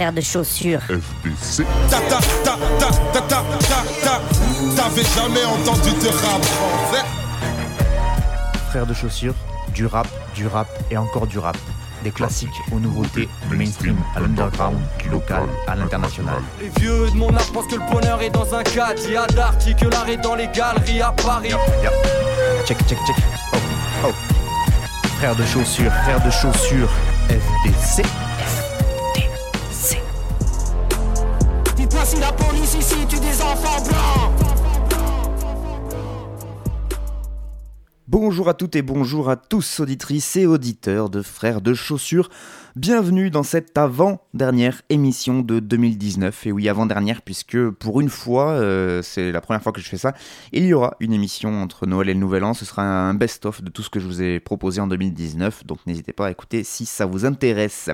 frères de chaussures. FDC. Ta ta ta ta ta ta ta ta. T'avais jamais entendu de rap français Frères de chaussures, du rap, du rap et encore du rap. Des classiques aux nouveautés, du mainstream à l'underground, du local à l'international. Les vieux de mon âge pensent que le bonheur est dans un cadre. Il y a d'arty que l'art est dans les galeries à Paris. Check, check, check. Oh, oh. Frères de chaussures, frères de chaussures. FDC. Si la police ici tue des enfants blancs. Bonjour à toutes et bonjour à tous, auditrices et auditeurs de Frères de Chaussures. Bienvenue dans cette avant-dernière émission de 2019. Et oui, avant-dernière, puisque pour une fois, euh, c'est la première fois que je fais ça, il y aura une émission entre Noël et le Nouvel An. Ce sera un best-of de tout ce que je vous ai proposé en 2019. Donc n'hésitez pas à écouter si ça vous intéresse.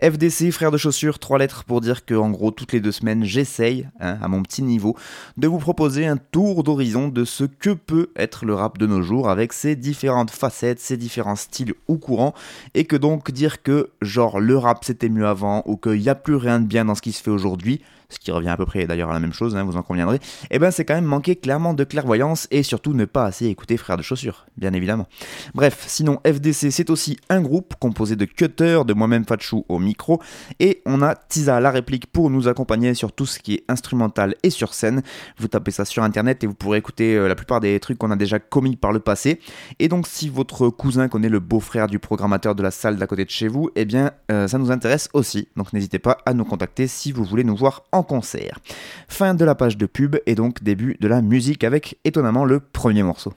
FDC, Frères de Chaussures, trois lettres pour dire que, en gros, toutes les deux semaines, j'essaye, hein, à mon petit niveau, de vous proposer un tour d'horizon de ce que peut être le rap de nos jours avec ses différentes facettes, ses différents styles ou courants. Et que donc dire que genre le rap c'était mieux avant ou qu'il n'y a plus rien de bien dans ce qui se fait aujourd'hui, ce qui revient à peu près d'ailleurs à la même chose, hein, vous en conviendrez, et ben c'est quand même manquer clairement de clairvoyance et surtout ne pas assez écouter Frères de Chaussures, bien évidemment. Bref, sinon FDC c'est aussi un groupe composé de Cutter, de moi-même Fatchou au micro, et on a Tisa à la réplique pour nous accompagner sur tout ce qui est instrumental et sur scène. Vous tapez ça sur internet et vous pourrez écouter euh, la plupart des trucs qu'on a déjà commis par le passé. Et donc si votre cousin connaît le beau-frère du programmateur de la salle d'à côté de chez vous, eh bien euh, ça nous intéresse aussi. Donc n'hésitez pas à nous contacter si vous voulez nous voir en concert. Fin de la page de pub et donc début de la musique avec étonnamment le premier morceau.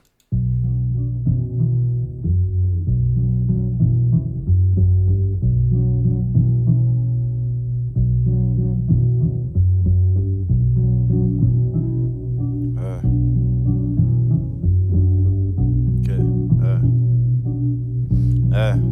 Euh.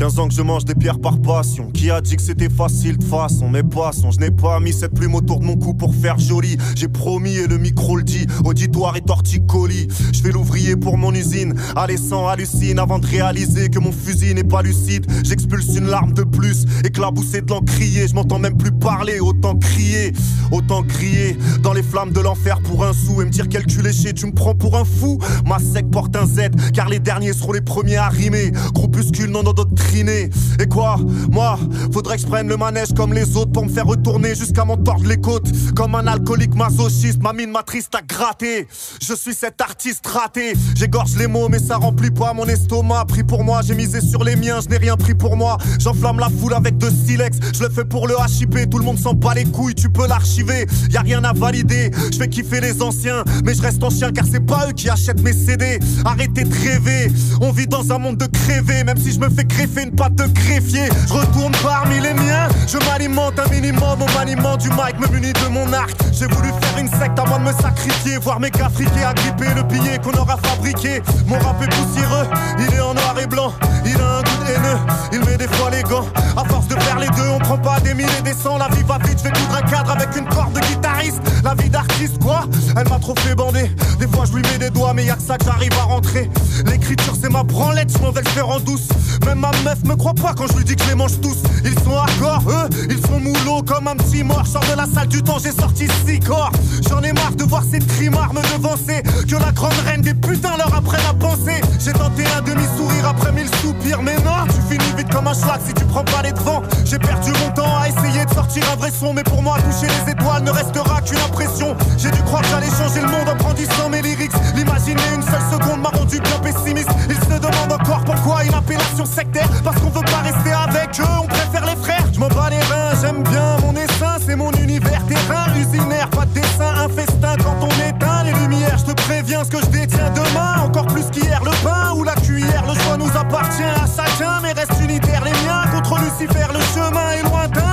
Ok, euh. Euh. 15 ans que je mange des pierres par passion. Qui a dit que c'était facile de façon? Mais passons, je n'ai pas mis cette plume autour de mon cou pour faire joli. J'ai promis et le micro le dit. Auditoire et torticolis. Je fais l'ouvrier pour mon usine. Allez, sans hallucine avant de réaliser que mon fusil n'est pas lucide. J'expulse une larme de plus. Éclaboussé de l'encrier. Je m'entends même plus parler. Autant crier, autant crier. Dans les flammes de l'enfer pour un sou. Et me dire quel cul léché, tu me prends pour un fou. Ma sec porte un Z. Car les derniers seront les premiers à rimer. Groupuscule non endoctriné. Et quoi? Moi, faudrait que je prenne le manège comme les autres pour me faire retourner jusqu'à m'en tordre les côtes. Comme un alcoolique masochiste, ma mine matrice t'a gratté. Je suis cet artiste raté. J'égorge les mots, mais ça remplit pas mon estomac. Pris pour moi, j'ai misé sur les miens, je n'ai rien pris pour moi. J'enflamme la foule avec de silex. Je le fais pour le HIP, tout le monde s'en bat les couilles, tu peux l'archiver. Y a rien à valider. Je fais kiffer les anciens, mais je reste ancien car c'est pas eux qui achètent mes CD. Arrêtez de rêver. On vit dans un monde de crever, même si je me fais greffer une patte de greffier. Je retourne parmi les miens. Je m'alimente un minimum au maniement du mic, me munit de mon arc. J'ai voulu faire une secte avant de me sacrifier. Voir mes gars agripper le billet qu'on aura fabriqué. Mon rap est poussiéreux, il est en noir et blanc. Il a un goût haineux, il met des fois les gants. À force de faire les deux, on prend pas des milliers des cents. La vie va vite, je vais coudre un cadre avec une corde de La vie d'artiste, quoi? Elle m'a trop fait bander. Des fois, je lui mets des doigts, mais y'a que ça que j'arrive à rentrer. L'écriture, c'est ma branlette, je m'en vais le faire en douce. Même ma meuf me croit pas quand je lui dis que je les mange tous. Ils sont hardcore, eux, ils sont moulots comme un petit mort. Sors de la salle du temps, j'ai sorti six corps. J'en ai marre de voir ces trimards me devancer. Que la grande reine des putains leur apprenne à penser. J'ai tenté un demi-sourire après mille soupirs, mais non, tu finis vite comme un schlag si tu prends pas les devants. J'ai perdu mon temps à essayer de sortir un vrai son, mais pour moi, toucher les étoiles ne restera qu'une impression. J'ai dû croire que j'allais changer le monde en brandissant mes lyrics. L'imaginer une seule seconde m'a rendu bien pessimiste. Ils se demandent encore pourquoi une appellation sectaire. Parce qu'on veut pas rester avec eux, on préfère les frères. Je m'en bats les reins, j'aime bien mon essaim, c'est mon univers terrain, usinaire, pas de dessin, un festin quand on éteint les lumières. Je te préviens ce que je détiens demain, encore plus qu'hier, le pain ou la cuillère. Le choix nous appartient à chacun, mais reste unitaire les miens. Contre Lucifer, le chemin est lointain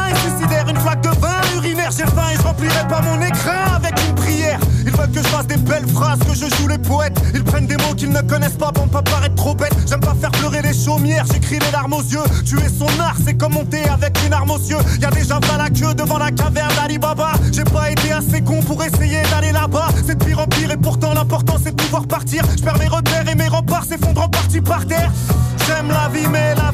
vin urinaire. J'ai faim et je remplirai pas mon écran avec une prière. Ils veulent que je fasse des belles phrases, que je joue les poètes. Ils prennent des mots qu'ils ne connaissent pas pour ne pas paraître trop bête. J'aime pas faire pleurer les chaumières, j'écris les larmes aux yeux. Tuer son art, c'est comme monter avec une arme aux yeux. Y a déjà pas la queue devant la caverne d'Alibaba. J'ai pas été assez con pour essayer d'aller là-bas. C'est de pire en pire et pourtant l'important c'est de pouvoir partir. Je perds mes repères et mes remparts s'effondrent en partie par terre. J'aime la vie mais la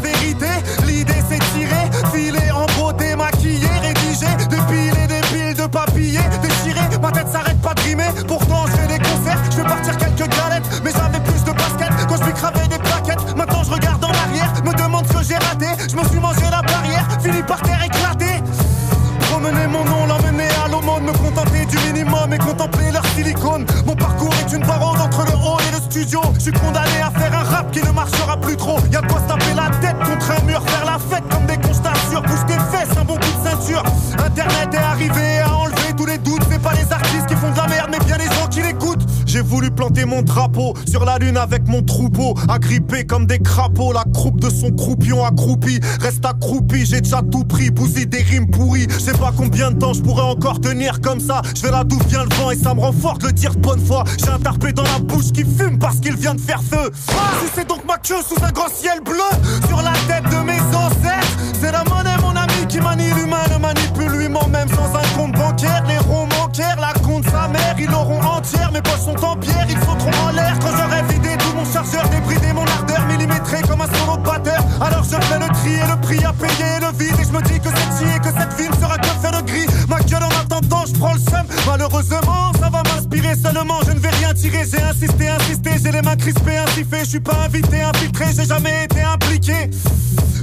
Je suis condamné à faire un rap qui ne marchera plus trop. Y'a quoi se taper la tête contre un mur, faire la fête comme des constats sûrs. Pousse tes fesses, un bon coup de ceinture. Internet est arrivé à enlever tous les doutes. C'est pas les artistes qui font de la merde, mais bien les gens qui l'écoutent. J'ai voulu planter mon drapeau sur la lune avec mon troupeau, agrippé comme des crapauds. La croupe de son croupion accroupi reste accroupi. J'ai déjà tout pris, bousille des rimes pourries. Je sais pas combien de temps je pourrais encore tenir comme ça. Je vais là d'où vient le vent et ça me de le dire de bonne foi. J'ai un tarpé dans la bouche qui fume parce qu'il vient de faire feu. Si c'est donc ma queue sous un grand ciel bleu sur la tête je. Malheureusement, ça va m'inspirer seulement. Je ne vais rien tirer, j'ai insisté, insisté, j'ai les mains crispées, ainsi fait. Je suis pas invité, infiltré, j'ai jamais été impliqué.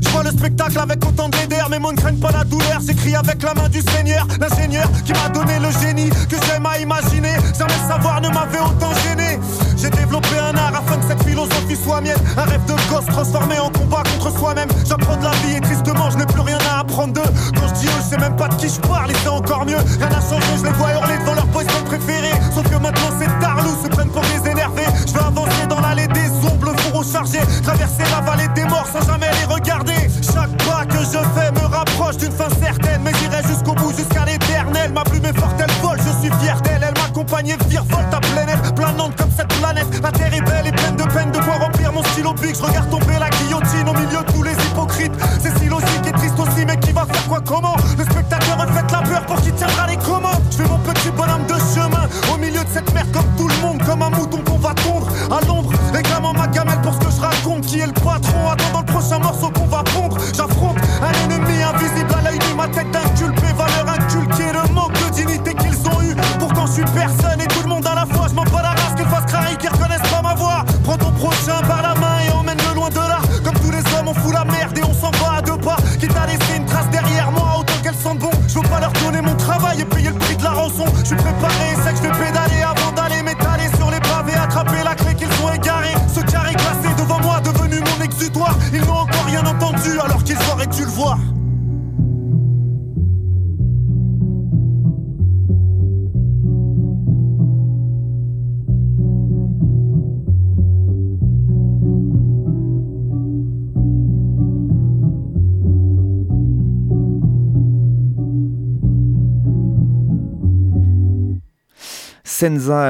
Je vois le spectacle avec autant de laideur, mes mots ne craignent pas la douleur. J'écris avec la main du Seigneur, l'ingénieur qui m'a donné le génie que j'aime à imaginer. Jamais savoir ne m'avait autant gêné. J'ai développé un art afin que cette philosophie soit mienne. Un rêve de gosse transformé en combat contre soi-même. J'apprends de la vie et tristement, je n'ai plus rien à apprendre d'eux. Sais même pas de qui je parle et c'est encore mieux. Rien n'a changé, je les vois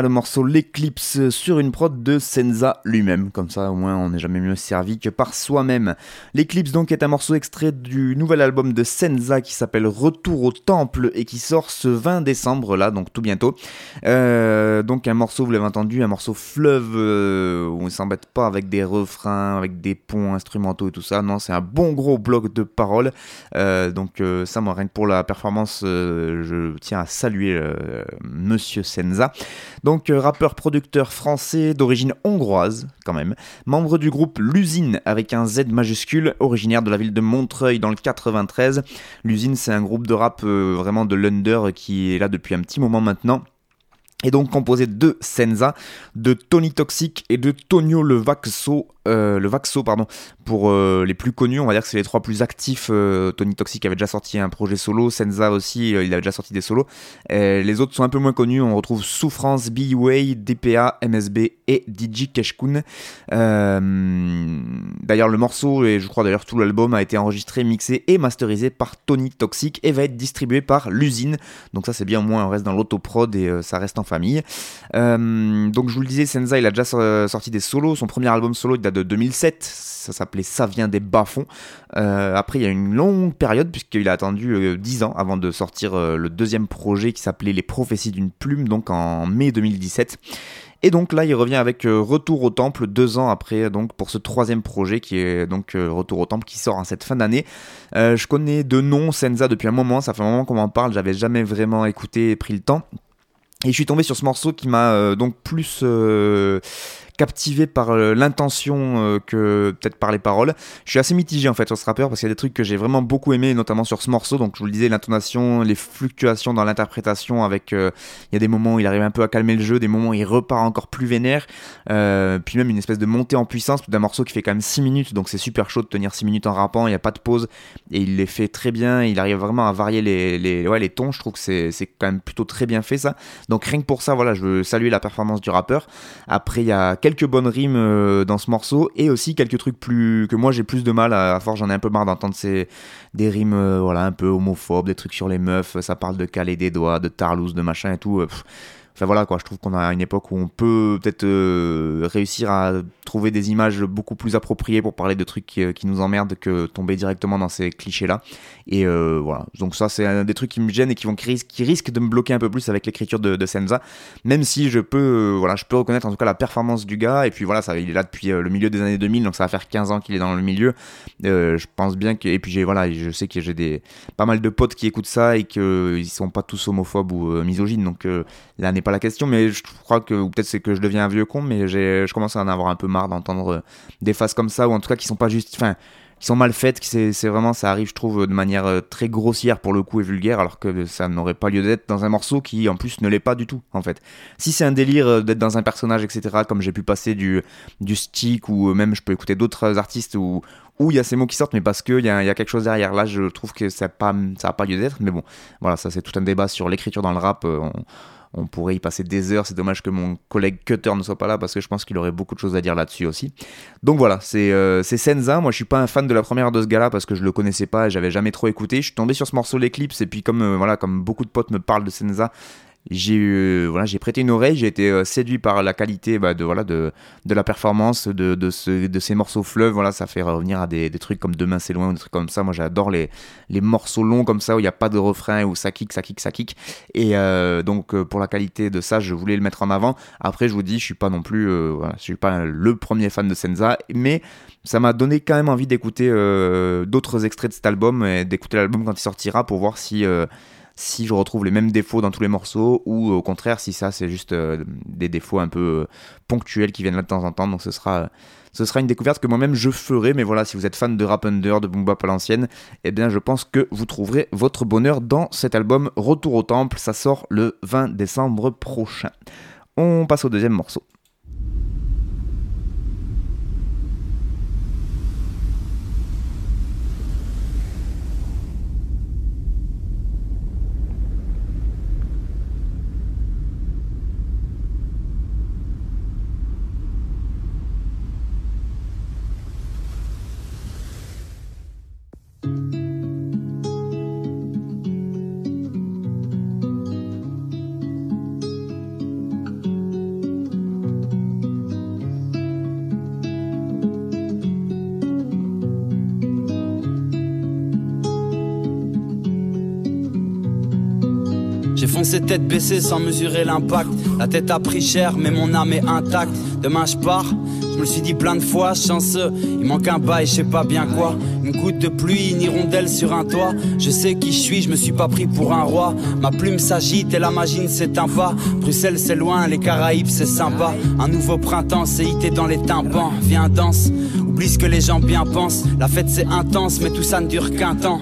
Le morceau L'éclipse sur une prod de Senza lui-même. Comme ça, au moins, on n'est jamais mieux servi que par soi-même. L'éclipse, donc, est un morceau extrait du nouvel album de Senza qui s'appelle Retour au Temple et qui sort ce 20 décembre, là, donc tout bientôt. Euh, donc, un morceau, vous l'avez entendu, un morceau fleuve euh, où on s'embête pas avec des refrains, avec des ponts instrumentaux et tout ça. Non, c'est un bon gros bloc de paroles. Euh, donc, ça, moi, rien que pour la performance, je tiens à saluer Monsieur Senza. Euh, rappeur producteur français d'origine hongroise quand même, membre du groupe L'Usine avec un Z majuscule, originaire de la ville de Montreuil dans le 93. L'Usine c'est un groupe de rap euh, vraiment de l'under qui est là depuis un petit moment maintenant. Et donc composé de Senza, de Tony Toxic et de Tonio le Vaxo, euh, le Vaxo pardon, pour euh, les plus connus, on va dire que c'est les trois plus actifs. Euh, Tony Toxic avait déjà sorti un projet solo, Senza aussi, il avait déjà sorti des solos. Les autres sont un peu moins connus, on retrouve Souffrance, B-Way, DPA, MSB et DJ Keshkun. D'ailleurs le morceau, et je crois d'ailleurs tout l'album, a été enregistré, mixé et masterisé par Tony Toxic et va être distribué par l'usine. Donc ça c'est bien, au moins on reste dans l'autoprod et ça reste en famille. Donc je vous le disais, Senza il a déjà sorti des solos, son premier album solo il de 2007, ça s'appelait Ça vient des bas-fonds. après, il y a une longue période, puisqu'il a attendu 10 ans avant de sortir le deuxième projet qui s'appelait Les prophéties d'une plume, donc en mai 2017. Et donc là, il revient avec euh, Retour au Temple deux ans après, donc pour ce troisième projet qui est donc euh, Retour au Temple qui sort en cette fin d'année. Euh, je connais de nom Senza depuis un moment, ça fait un moment qu'on m'en parle, j'avais jamais vraiment écouté et pris le temps. Et je suis tombé sur ce morceau qui m'a donc plus captivé par euh, l'intention euh, que peut-être par les paroles. Je suis assez mitigé en fait sur ce rappeur parce qu'il y a des trucs que j'ai vraiment beaucoup aimé, notamment sur ce morceau. Donc je vous le disais, l'intonation, les fluctuations dans l'interprétation avec. Euh, il y a des moments où il arrive un peu à calmer le jeu, des moments où il repart encore plus vénère. puis même une espèce de montée en puissance d'un morceau qui fait quand même 6 minutes. Donc c'est super chaud de tenir 6 minutes en rappant, il n'y a pas de pause. Et il les fait très bien. Il arrive vraiment à varier les, les, ouais, les tons. Je trouve que c'est quand même plutôt très bien fait ça. Donc rien que pour ça, voilà, je veux saluer la performance du rappeur. Après, il y a quelques quelques bonnes rimes euh, dans ce morceau et aussi quelques trucs plus que moi j'ai plus de mal à, force j'en ai un peu marre d'entendre ces des rimes euh, voilà un peu homophobes des trucs sur les meufs ça parle de caler des doigts de tarlouse de machin et tout euh, Enfin voilà quoi, je trouve qu'on a une époque où on peut peut-être euh, réussir à trouver des images beaucoup plus appropriées pour parler de trucs qui, euh, nous emmerdent que tomber directement dans ces clichés-là. Et euh, voilà, donc ça c'est des trucs qui me gênent et qui, vont, qui, risquent de me bloquer un peu plus avec l'écriture de, Senza, même si je peux, voilà, je peux reconnaître en tout cas la performance du gars. Et puis voilà, ça, il est là depuis le milieu des années 2000, donc ça va faire 15 ans qu'il est dans le milieu. je pense bien que, et puis j'ai voilà, je sais que j'ai des pas mal de potes qui écoutent ça et qu'ils sont pas tous homophobes ou misogynes, donc là pas la question, mais je crois que, ou peut-être c'est que je deviens un vieux con, mais je commence à en avoir un peu marre d'entendre euh, des phases comme ça, ou en tout cas qui sont pas juste, enfin, qui sont mal faites, qui c'est vraiment, ça arrive, je trouve, de manière euh, très grossière pour le coup et vulgaire, alors que ça n'aurait pas lieu d'être dans un morceau qui, en plus, ne l'est pas du tout, en fait. Si c'est un délire euh, d'être dans un personnage, etc., comme j'ai pu passer du, du stick, ou même je peux écouter d'autres artistes où, où il y a ces mots qui sortent, mais parce qu'il y, a, y a quelque chose derrière. Là, je trouve que ça n'a pas, pas lieu d'être, mais bon, voilà, ça c'est tout un débat sur l'écriture dans le rap pourrait y passer des heures. C'est dommage que mon collègue Cutter ne soit pas là parce que je pense qu'il aurait beaucoup de choses à dire là-dessus aussi. Donc voilà, c'est euh, Senza. Moi, je suis pas un fan de la première de ce gars-là parce que je le connaissais pas et j'avais jamais trop écouté. Je suis tombé sur ce morceau L'Eclipse et puis comme euh, voilà, comme beaucoup de potes me parlent de Senza, j'ai voilà j'ai prêté une oreille j'ai été euh, séduit par la qualité bah, de voilà de, de la performance de, de, ce, de ces morceaux fleuves voilà ça fait revenir à des, des trucs comme demain c'est loin ou des trucs comme ça. Moi j'adore les, les morceaux longs comme ça où il n'y a pas de refrain où ça kick ça kick ça kick. Et euh, donc euh, pour la qualité de ça je voulais le mettre en avant. Après je vous dis je suis pas non plus je suis pas le premier fan de Senza mais ça m'a donné quand même envie d'écouter d'autres extraits de cet album et d'écouter l'album quand il sortira pour voir si si je retrouve les mêmes défauts dans tous les morceaux ou au contraire si ça c'est juste euh, des défauts un peu euh, ponctuels qui viennent là de temps en temps. Donc ce sera, ce sera une découverte que moi-même je ferai. Mais voilà, si vous êtes fan de rap under, de boom bap à eh bien je pense que vous trouverez votre bonheur dans cet album Retour au Temple. Ça sort le 20 décembre prochain. On passe au deuxième morceau. Ces tête baissée sans mesurer l'impact. La tête a pris cher, mais mon âme est intacte. Demain je pars, je me suis dit plein de fois, chanceux. Il manque un bail, je sais pas bien quoi. Une goutte de pluie, une hirondelle sur un toit. Je sais qui je suis, je me suis pas pris pour un roi. Ma plume s'agite et la magie ne s'éteint pas. Bruxelles c'est loin, les Caraïbes c'est sympa. Un nouveau printemps, c'est hité dans les tympans. Viens danse, oublie ce que les gens bien pensent. La fête c'est intense, mais tout ça ne dure qu'un temps.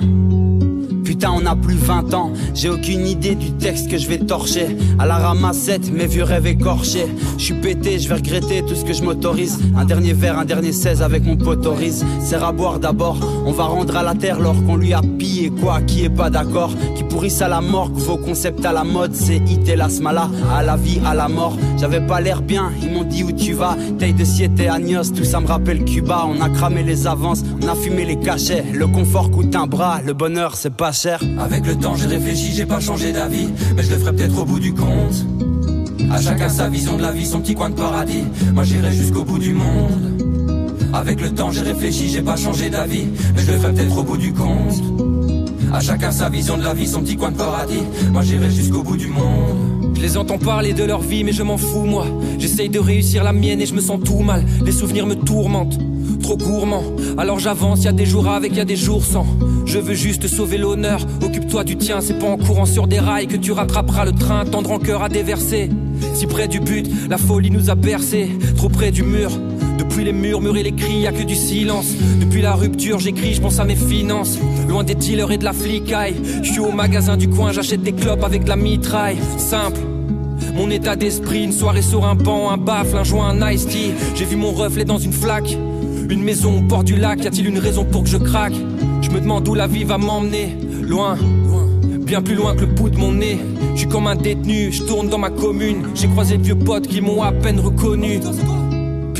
Putain, on a plus 20 ans. J'ai aucune idée du texte que je vais torcher. À la ramassette, mes vieux rêves écorchés. Je suis pété, je vais regretter tout ce que je m'autorise. Un dernier verre, un dernier 16 avec mon potorise. Serre à boire d'abord. On va rendre à la terre l'or qu'on lui a pillé. Quoi, qui est pas d'accord? Qui pourrissent à la morgue. Vos concepts à la mode, c'est it et. À la vie, à la mort. J'avais pas l'air bien, dit où tu vas. Taille de siete et agnos, tout ça me rappelle Cuba. On a cramé les avances, on a fumé les cachets. Le confort coûte un bras, le bonheur c'est pas avec le temps, j'ai réfléchi, j'ai pas changé d'avis, mais je le ferai peut-être au bout du compte. À chacun sa vision de la vie, son petit coin de paradis. Moi j'irai jusqu'au bout du monde. Avec le temps j'ai réfléchi, j'ai pas changé d'avis Mais je le ferai peut-être au bout du compte À chacun sa vision de la vie, son petit coin de paradis Moi j'irai jusqu'au bout du monde Je les entends parler de leur vie mais je m'en fous moi J'essaye de réussir la mienne et je me sens tout mal Les souvenirs me tourmentent trop gourmand. Alors j'avance, y a des jours avec, y a des jours sans. Je veux juste sauver l'honneur, occupe-toi du tien, c'est pas en courant sur des rails que tu rattraperas le train, tendre en cœur à déverser. Si près du but, la folie nous a bercé, trop près du mur. Depuis les murmures et les cris, y a que du silence. Depuis la rupture, j'écris, je pense à mes finances. Loin des dealers et de la flicaille. Je suis au magasin du coin, j'achète des clopes avec la mitraille. Simple. Mon état d'esprit, une soirée sur un banc, un baffle, un joint, un ice tea. J'ai vu mon reflet dans une flaque. Une maison au bord du lac, y a-t-il une raison pour que je craque? Je me demande où la vie va m'emmener. Loin, bien plus loin que le bout de mon nez. Je comme un détenu, je tourne dans ma commune. J'ai croisé de vieux potes qui m'ont à peine reconnu.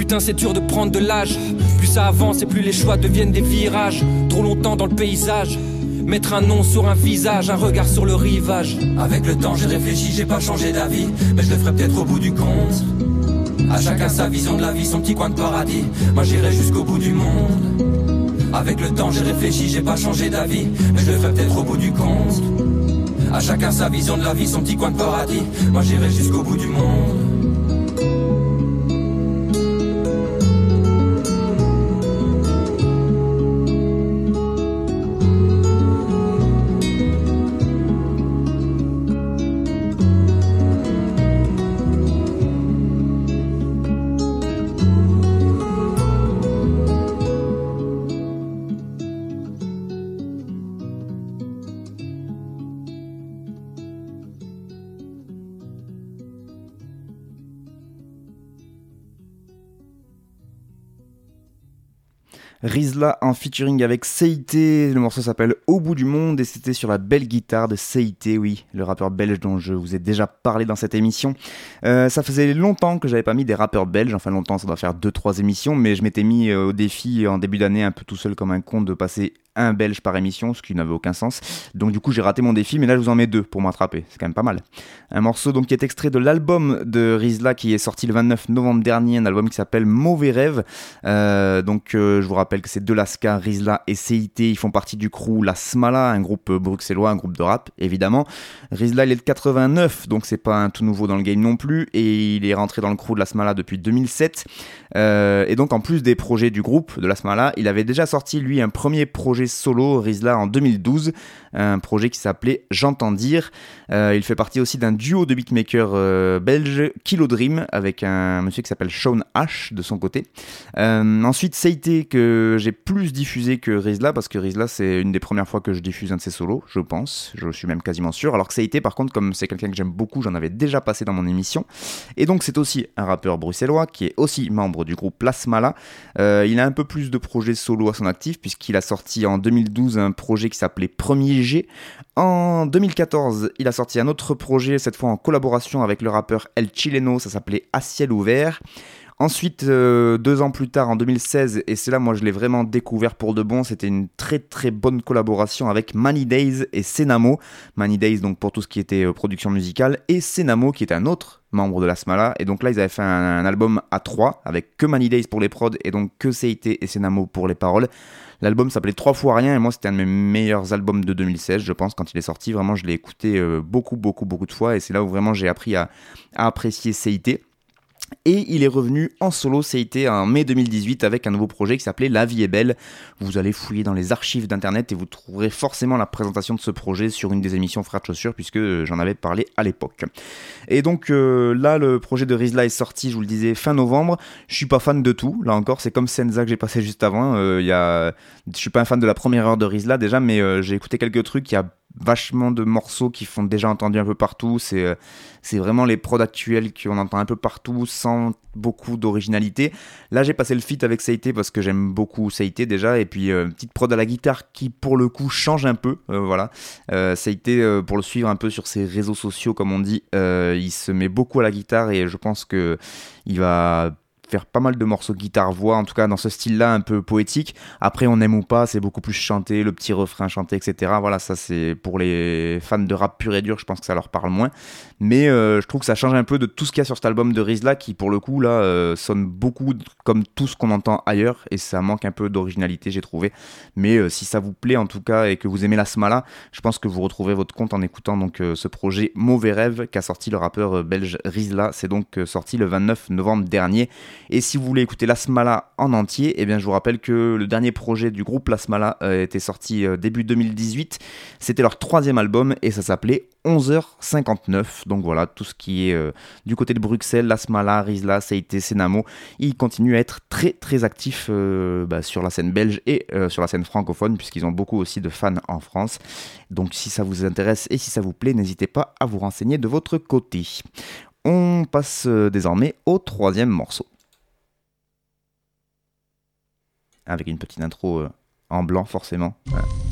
Putain, c'est dur de prendre de l'âge. Plus ça avance et plus les choix deviennent des virages. Trop longtemps dans le paysage. Mettre un nom sur un visage, un regard sur le rivage. Avec le temps, j'ai réfléchi, j'ai pas changé d'avis. Mais je le ferai peut-être au bout du compte. À chacun sa vision de la vie, son petit coin de paradis. Moi j'irai jusqu'au bout du monde. Avec le temps j'ai réfléchi, j'ai pas changé d'avis. Mais je le ferai peut-être au bout du compte. À chacun sa vision de la vie, son petit coin de paradis. Moi j'irai jusqu'au bout du monde. Rizla en featuring avec Seité. Le morceau s'appelle Au bout du monde et c'était sur la belle guitare de Seité, oui, le rappeur belge dont je vous ai déjà parlé dans cette émission. Euh, ça faisait longtemps que j'avais pas mis des rappeurs belges, enfin longtemps, ça doit faire 2-3 émissions, mais je m'étais mis euh, au défi en début d'année un peu tout seul comme un con de passer un belge par émission, ce qui n'avait aucun sens. Donc du coup j'ai raté mon défi, mais là je vous en mets deux pour m'attraper, c'est quand même pas mal. Un morceau donc qui est extrait de l'album de Rizla qui est sorti le 29 novembre dernier, un album qui s'appelle Mauvais Rêve. Euh, donc euh, je vous rappelle que c'est de Lasca, Rizla et CIT, ils font partie du crew La Smala, un groupe bruxellois, un groupe de rap évidemment. Rizla il est de 89, donc c'est pas un tout nouveau dans le game non plus, et il est rentré dans le crew de La Smala depuis 2007. Euh, et donc en plus des projets du groupe de La Smala, il avait déjà sorti lui un premier projet solo, Rizla, en 2012, un projet qui s'appelait J'entends dire. Euh, il fait partie aussi d'un duo de beatmakers euh, belges, Kilo Dream, avec un monsieur qui s'appelle Sean H de son côté. Euh, ensuite, Seite, que j'ai plus diffusé que Rizla, parce que Rizla, c'est une des premières fois que je diffuse un de ses solos, je pense, je suis même quasiment sûr. Alors que Seite, par contre, comme c'est quelqu'un que j'aime beaucoup, j'en avais déjà passé dans mon émission. Et donc, c'est aussi un rappeur bruxellois qui est aussi membre du groupe Plasmala. il a un peu plus de projets solo à son actif, puisqu'il a sorti en 2012 un projet qui s'appelait Premier G. En 2014, il a sorti un autre projet, cette fois en collaboration avec le rappeur El Chileno, ça s'appelait À ciel ouvert. Ensuite, euh, deux ans plus tard, en 2016, et c'est là moi je l'ai vraiment découvert pour de bon, c'était une très très bonne collaboration avec Many Days et Senamo. Many Days donc pour tout ce qui était euh, production musicale, et Senamo qui est un autre membre de la Smala. Et donc là ils avaient fait un, album à trois, avec que Many Days pour les prods et donc que Seite et Senamo pour les paroles. L'album s'appelait Trois fois rien et moi c'était un de mes meilleurs albums de 2016 je pense quand il est sorti. Vraiment je l'ai écouté euh, beaucoup beaucoup beaucoup de fois et c'est là où vraiment j'ai appris à, à apprécier CIT. Et il est revenu en solo CIT en mai 2018 avec un nouveau projet qui s'appelait La vie est belle. Vous allez fouiller dans les archives d'internet et vous trouverez forcément la présentation de ce projet sur une des émissions Frères de Chaussures puisque j'en avais parlé à l'époque. Et donc euh, là, le projet de Rizla est sorti, je vous le disais, fin novembre. Je suis pas fan de tout. Là encore, c'est comme Senza que j'ai passé juste avant. Euh, y. Je suis pas un fan de la première heure de Rizla déjà, mais euh, j'ai écouté quelques trucs. Il y a vachement de morceaux qui font déjà entendu un peu partout. C'est euh, c'est vraiment les prods actuels qu'on entend un peu partout sans beaucoup d'originalité. Là, j'ai passé le feat avec Saïté parce que j'aime beaucoup Saïté déjà. Et puis, euh, petite prod à la guitare qui, pour le coup, change un peu. Euh, voilà. Saïté, pour le suivre un peu sur ses réseaux sociaux, comme on dit, il se met beaucoup à la guitare et je pense que il va faire pas mal de morceaux guitare-voix, en tout cas dans ce style-là un peu poétique. Après, on aime ou pas, c'est beaucoup plus chanté, le petit refrain chanté, etc. Voilà, ça c'est pour les fans de rap pur et dur, je pense que ça leur parle moins. Mais euh, je trouve que ça change un peu de tout ce qu'il y a sur cet album de Rizla qui, pour le coup, là, euh, sonne beaucoup comme tout ce qu'on entend ailleurs et ça manque un peu d'originalité, j'ai trouvé. Mais euh, si ça vous plaît en tout cas et que vous aimez la Smala, je pense que vous retrouverez votre compte en écoutant donc ce projet Mauvais Rêve qu'a sorti le rappeur belge Rizla. C'est donc sorti le 29 novembre dernier. Et si vous voulez écouter la Smala en entier, eh bien je vous rappelle que le dernier projet du groupe La Smala était sorti début 2018. C'était leur troisième album et ça s'appelait 11h59. Donc voilà, tout ce qui est euh, du côté de Bruxelles, Lasmala, Rizla, Seite, Senamo, ils continuent à être très très actifs euh, bah, sur la scène belge et euh, sur la scène francophone, puisqu'ils ont beaucoup aussi de fans en France. Donc si ça vous intéresse et si ça vous plaît, n'hésitez pas à vous renseigner de votre côté. On passe désormais au troisième morceau. Avec une petite intro en blanc forcément. Nosferatu,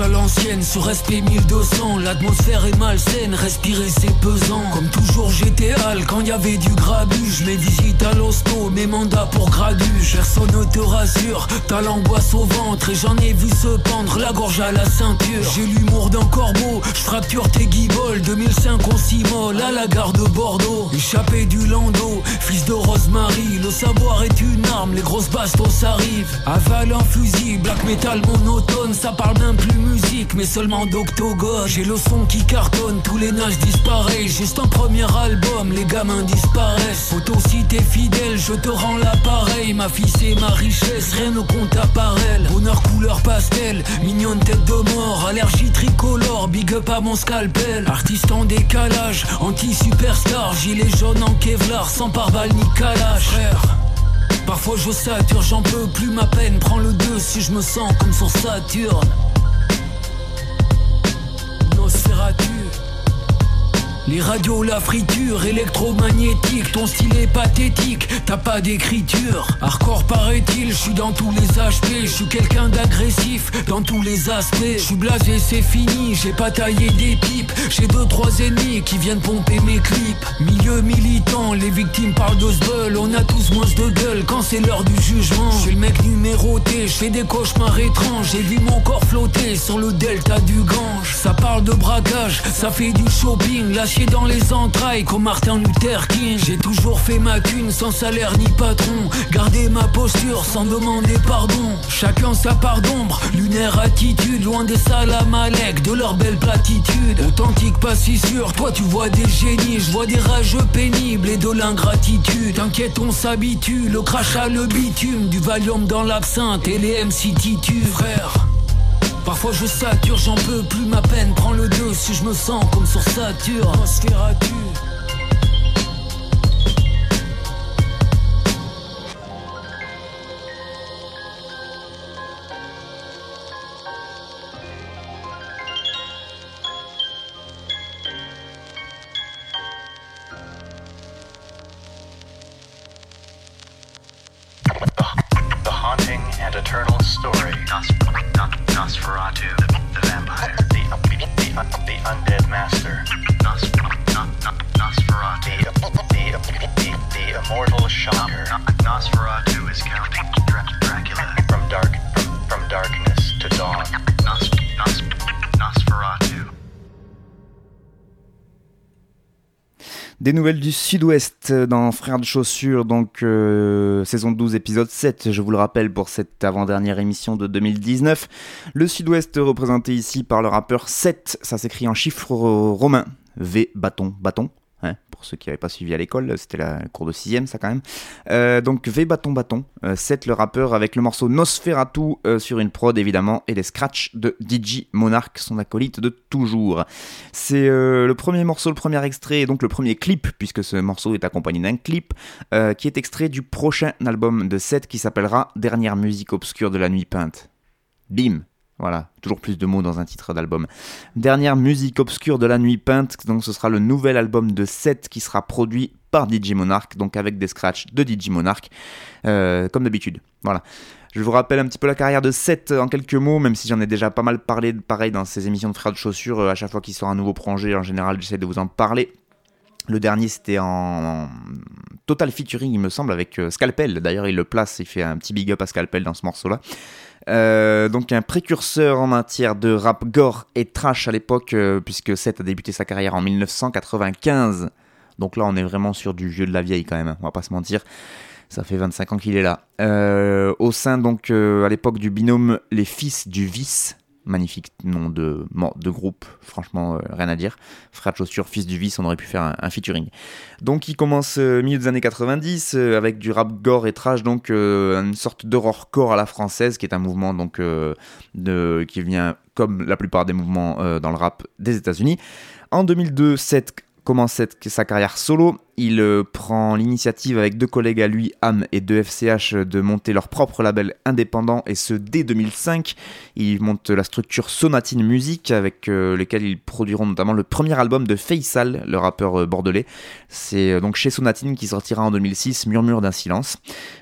à l'ancienne, ce respect 1200. L'atmosphère est malsaine, respirer c'est pesant. Comme toujours, j'étais hal quand y avait du grabuge. Mes visites à l'hosto, mes mandats pour graduge. Personne ne te rassure, t'as l'angoisse au ventre. Et j'en ai vu se pendre la gorge à la ceinture. J'ai l'humour d'un corbeau, je fracture tes guiboles. 2005, on s'immole à la gare de Bordeaux. Échappé du landau, fils de Rosemary. Le savoir est une arme, les grosses bastos arrivent. Avale un fusil, black metal monotone, ça parle même plus musique, mais seulement d'octogone. J'ai le son qui cartonne, tous les nages disparaissent. Juste un premier album, les gamins disparaissent. Photo si t'es fidèle, je te rends l'appareil. Ma fille c'est ma richesse, rien ne compte à part elle. Bonheur couleur pastel, mignonne tête de mort, allergie tricolore, big up à mon scalpel. Artiste en décalage, anti-superstar, gilet jaune en Kevlar, sans pare-balles ni calage. Frère. Parfois je sature, j'en peux plus ma peine Prends le 2 si je me sens comme sur Saturne les radios, la friture, électromagnétique, ton style est pathétique, t'as pas d'écriture. Hardcore paraît-il, je suis dans tous les HP, je suis quelqu'un d'agressif dans tous les aspects. Je suis blasé, c'est fini, j'ai pas taillé des pipes, j'ai deux trois ennemis qui viennent pomper mes clips. Milieu militant, les victimes parlent de ce on a tous moins de gueule quand c'est l'heure du jugement. Je le mec numéroté, je fais des cauchemars étranges, j'ai vu mon corps flotter sur le delta du Gange. Ça parle de braquage, ça fait du shopping, dans les entrailles comme Martin Luther King. J'ai toujours fait ma thune sans salaire ni patron. Garder ma posture sans demander pardon. Chacun sa part d'ombre, lunaire attitude. Loin des salamalek, de leur belle platitude. Authentique, pas si sûr. Toi, tu vois des génies, je vois des rageux pénibles et de l'ingratitude. T'inquiète, on s'habitue. Le crachat, le bitume, du Valium dans l'absinthe et les MC titu, frère. Parfois je sature, j'en peux plus ma peine. Prends le 2 si je me sens comme sur Saturne. tu Des nouvelles du Sud-Ouest dans Frères de Chaussures, donc euh, saison 12, épisode 7, je vous le rappelle pour cette avant-dernière émission de 2019. Le Sud-Ouest représenté ici par le rappeur 7, ça s'écrit en chiffres romains. V, bâton, bâton, Hein, pour ceux qui n'avaient pas suivi à l'école, c'était la cours de 6ème ça quand même. Euh, donc V Bâton Bâton, 7 le rappeur avec le morceau Nosferatu sur une prod évidemment et les scratchs de DJ Monarch, son acolyte de toujours. C'est le premier morceau, le premier extrait et donc le premier clip puisque ce morceau est accompagné d'un clip qui est extrait du prochain album de 7 qui s'appellera Dernière musique obscure de la nuit peinte. Bim voilà, toujours plus de mots dans un titre d'album. Dernière musique obscure de la nuit peinte, donc ce sera le nouvel album de 7 qui sera produit par DJ Monarch, donc avec des scratchs de DJ Monarch, euh, comme d'habitude. Voilà. Je vous rappelle un petit peu la carrière de 7 en quelques mots, même si j'en ai déjà pas mal parlé, pareil, dans ces émissions de frères de chaussures. Euh, à chaque fois qu'il sort un nouveau projet, en général, j'essaie de vous en parler. Le dernier, c'était en total featuring, il me semble, avec euh, Scalpel. D'ailleurs, il le place, il fait un petit big up à Scalpel dans ce morceau-là. Euh, donc un précurseur en matière de rap gore et trash à l'époque, euh, puisque Seth a débuté sa carrière en 1995. Donc là, on est vraiment sur du vieux de la vieille quand même, hein, on va pas se mentir. Ça fait 25 ans qu'il est là. Euh, au sein donc à l'époque du binôme Les Fils du Vice, magnifique nom de, groupe, franchement, euh, rien à dire. Frère de chaussures, fils du vice, on aurait pu faire un, featuring. Donc il commence euh, milieu des années 90 euh, avec du rap gore et trash, donc une sorte d'horrorcore à la française, qui est un mouvement donc qui vient comme la plupart des mouvements dans le rap des États-Unis. En 2002, cette commence sa carrière solo. Il euh, prend l'initiative avec deux collègues à lui, Am et 2FCH, de monter leur propre label indépendant et ce dès 2005. Il monte la structure Sonatine Music avec euh, lesquels ils produiront notamment le premier album de Faisal, le rappeur euh, bordelais. C'est donc chez Sonatine qui sortira en 2006, Murmure d'un silence.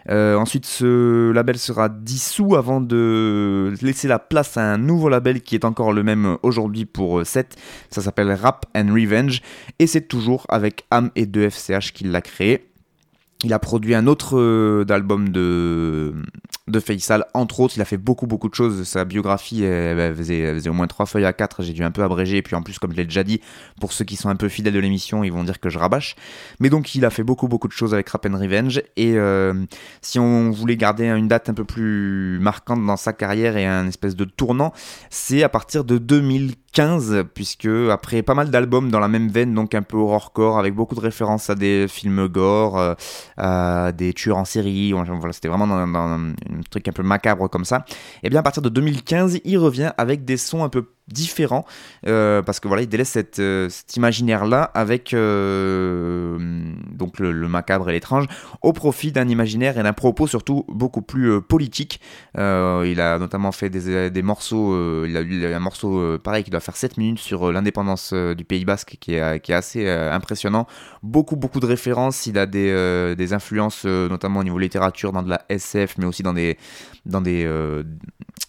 ensuite, ce label sera dissous avant de laisser la place à un nouveau label qui est encore le même aujourd'hui pour 7. Ça s'appelle Rap and Revenge et c'est toujours avec Am et 2FCH qu'il l'a créé. Il a produit un autre euh, album de, de Faisal, entre autres. Il a fait beaucoup, beaucoup de choses. Sa biographie faisait, au moins 3 feuilles à 4. J'ai dû un peu abréger. Et puis en plus, comme je l'ai déjà dit, pour ceux qui sont un peu fidèles de l'émission, ils vont dire que je rabâche. Mais donc, il a fait beaucoup, beaucoup de choses avec Rap and Revenge. Et euh, si on voulait garder une date un peu plus marquante dans sa carrière et un espèce de tournant, c'est à partir de 2015 15, puisque après pas mal d'albums dans la même veine, donc un peu horrorcore, avec beaucoup de références à des films gore, euh, à des tueurs en série, voilà, c'était vraiment dans, un truc un peu macabre comme ça. Et bien à partir de 2015, il revient avec des sons un peu différent euh, parce que voilà il délaisse cette, euh, cet imaginaire là avec euh, donc le, macabre et l'étrange au profit d'un imaginaire et d'un propos surtout beaucoup plus politique. Il a notamment fait des, des morceaux il a eu un morceau pareil qui doit faire 7 minutes sur l'indépendance du Pays Basque qui est, qui est assez impressionnant. Beaucoup beaucoup de références. Il a des, des influences notamment au niveau littérature dans de la SF mais aussi dans des dans des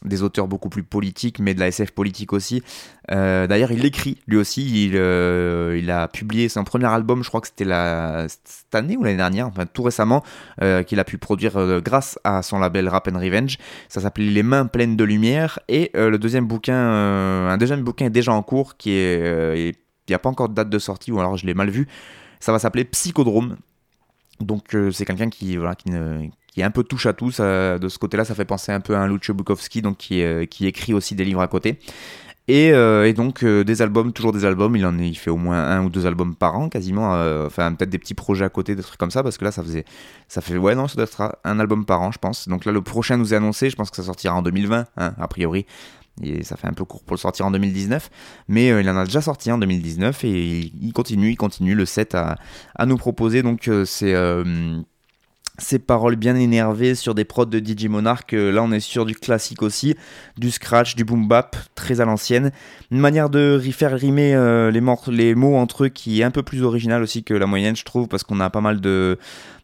des auteurs beaucoup plus politiques, mais de la SF politique aussi. Euh, d'ailleurs, il écrit lui aussi. Il, euh, il, a publié son premier album, je crois que c'était cette année ou l'année dernière, enfin tout récemment, euh, qu'il a pu produire grâce à son label Rap and Revenge. Ça s'appelait Les mains pleines de lumière. Et le deuxième bouquin, un deuxième bouquin est déjà en cours, qui est, n'y a pas encore de date de sortie, ou alors je l'ai mal vu. Ça va s'appeler Psychodrome. Donc c'est quelqu'un qui, est un peu touche à tout. de ce côté-là, ça fait penser un peu à un Lucio Bukowski, donc qui écrit aussi des livres à côté. Et, euh, donc euh, des albums, toujours des albums. Il en est, il fait au moins un ou deux albums par an, quasiment. enfin, peut-être des petits projets à côté, des trucs comme ça, parce que là, ça faisait, ça fait, ouais, non, ça doit être un album par an, je pense. Donc là, le prochain nous est annoncé. Je pense que ça sortira en 2020, hein, a priori. Et ça fait un peu court pour le sortir en 2019, mais il en a déjà sorti en 2019 et il, continue, il continue le set à, à nous proposer. Donc c'est ces paroles bien énervées sur des prods de DJ Monarch. Euh, là, on est sur du classique aussi, du scratch, du boom bap, très à l'ancienne. Une manière de faire rimer euh, les, mots entre eux qui est un peu plus originale aussi que la moyenne, je trouve, parce qu'on a pas mal de,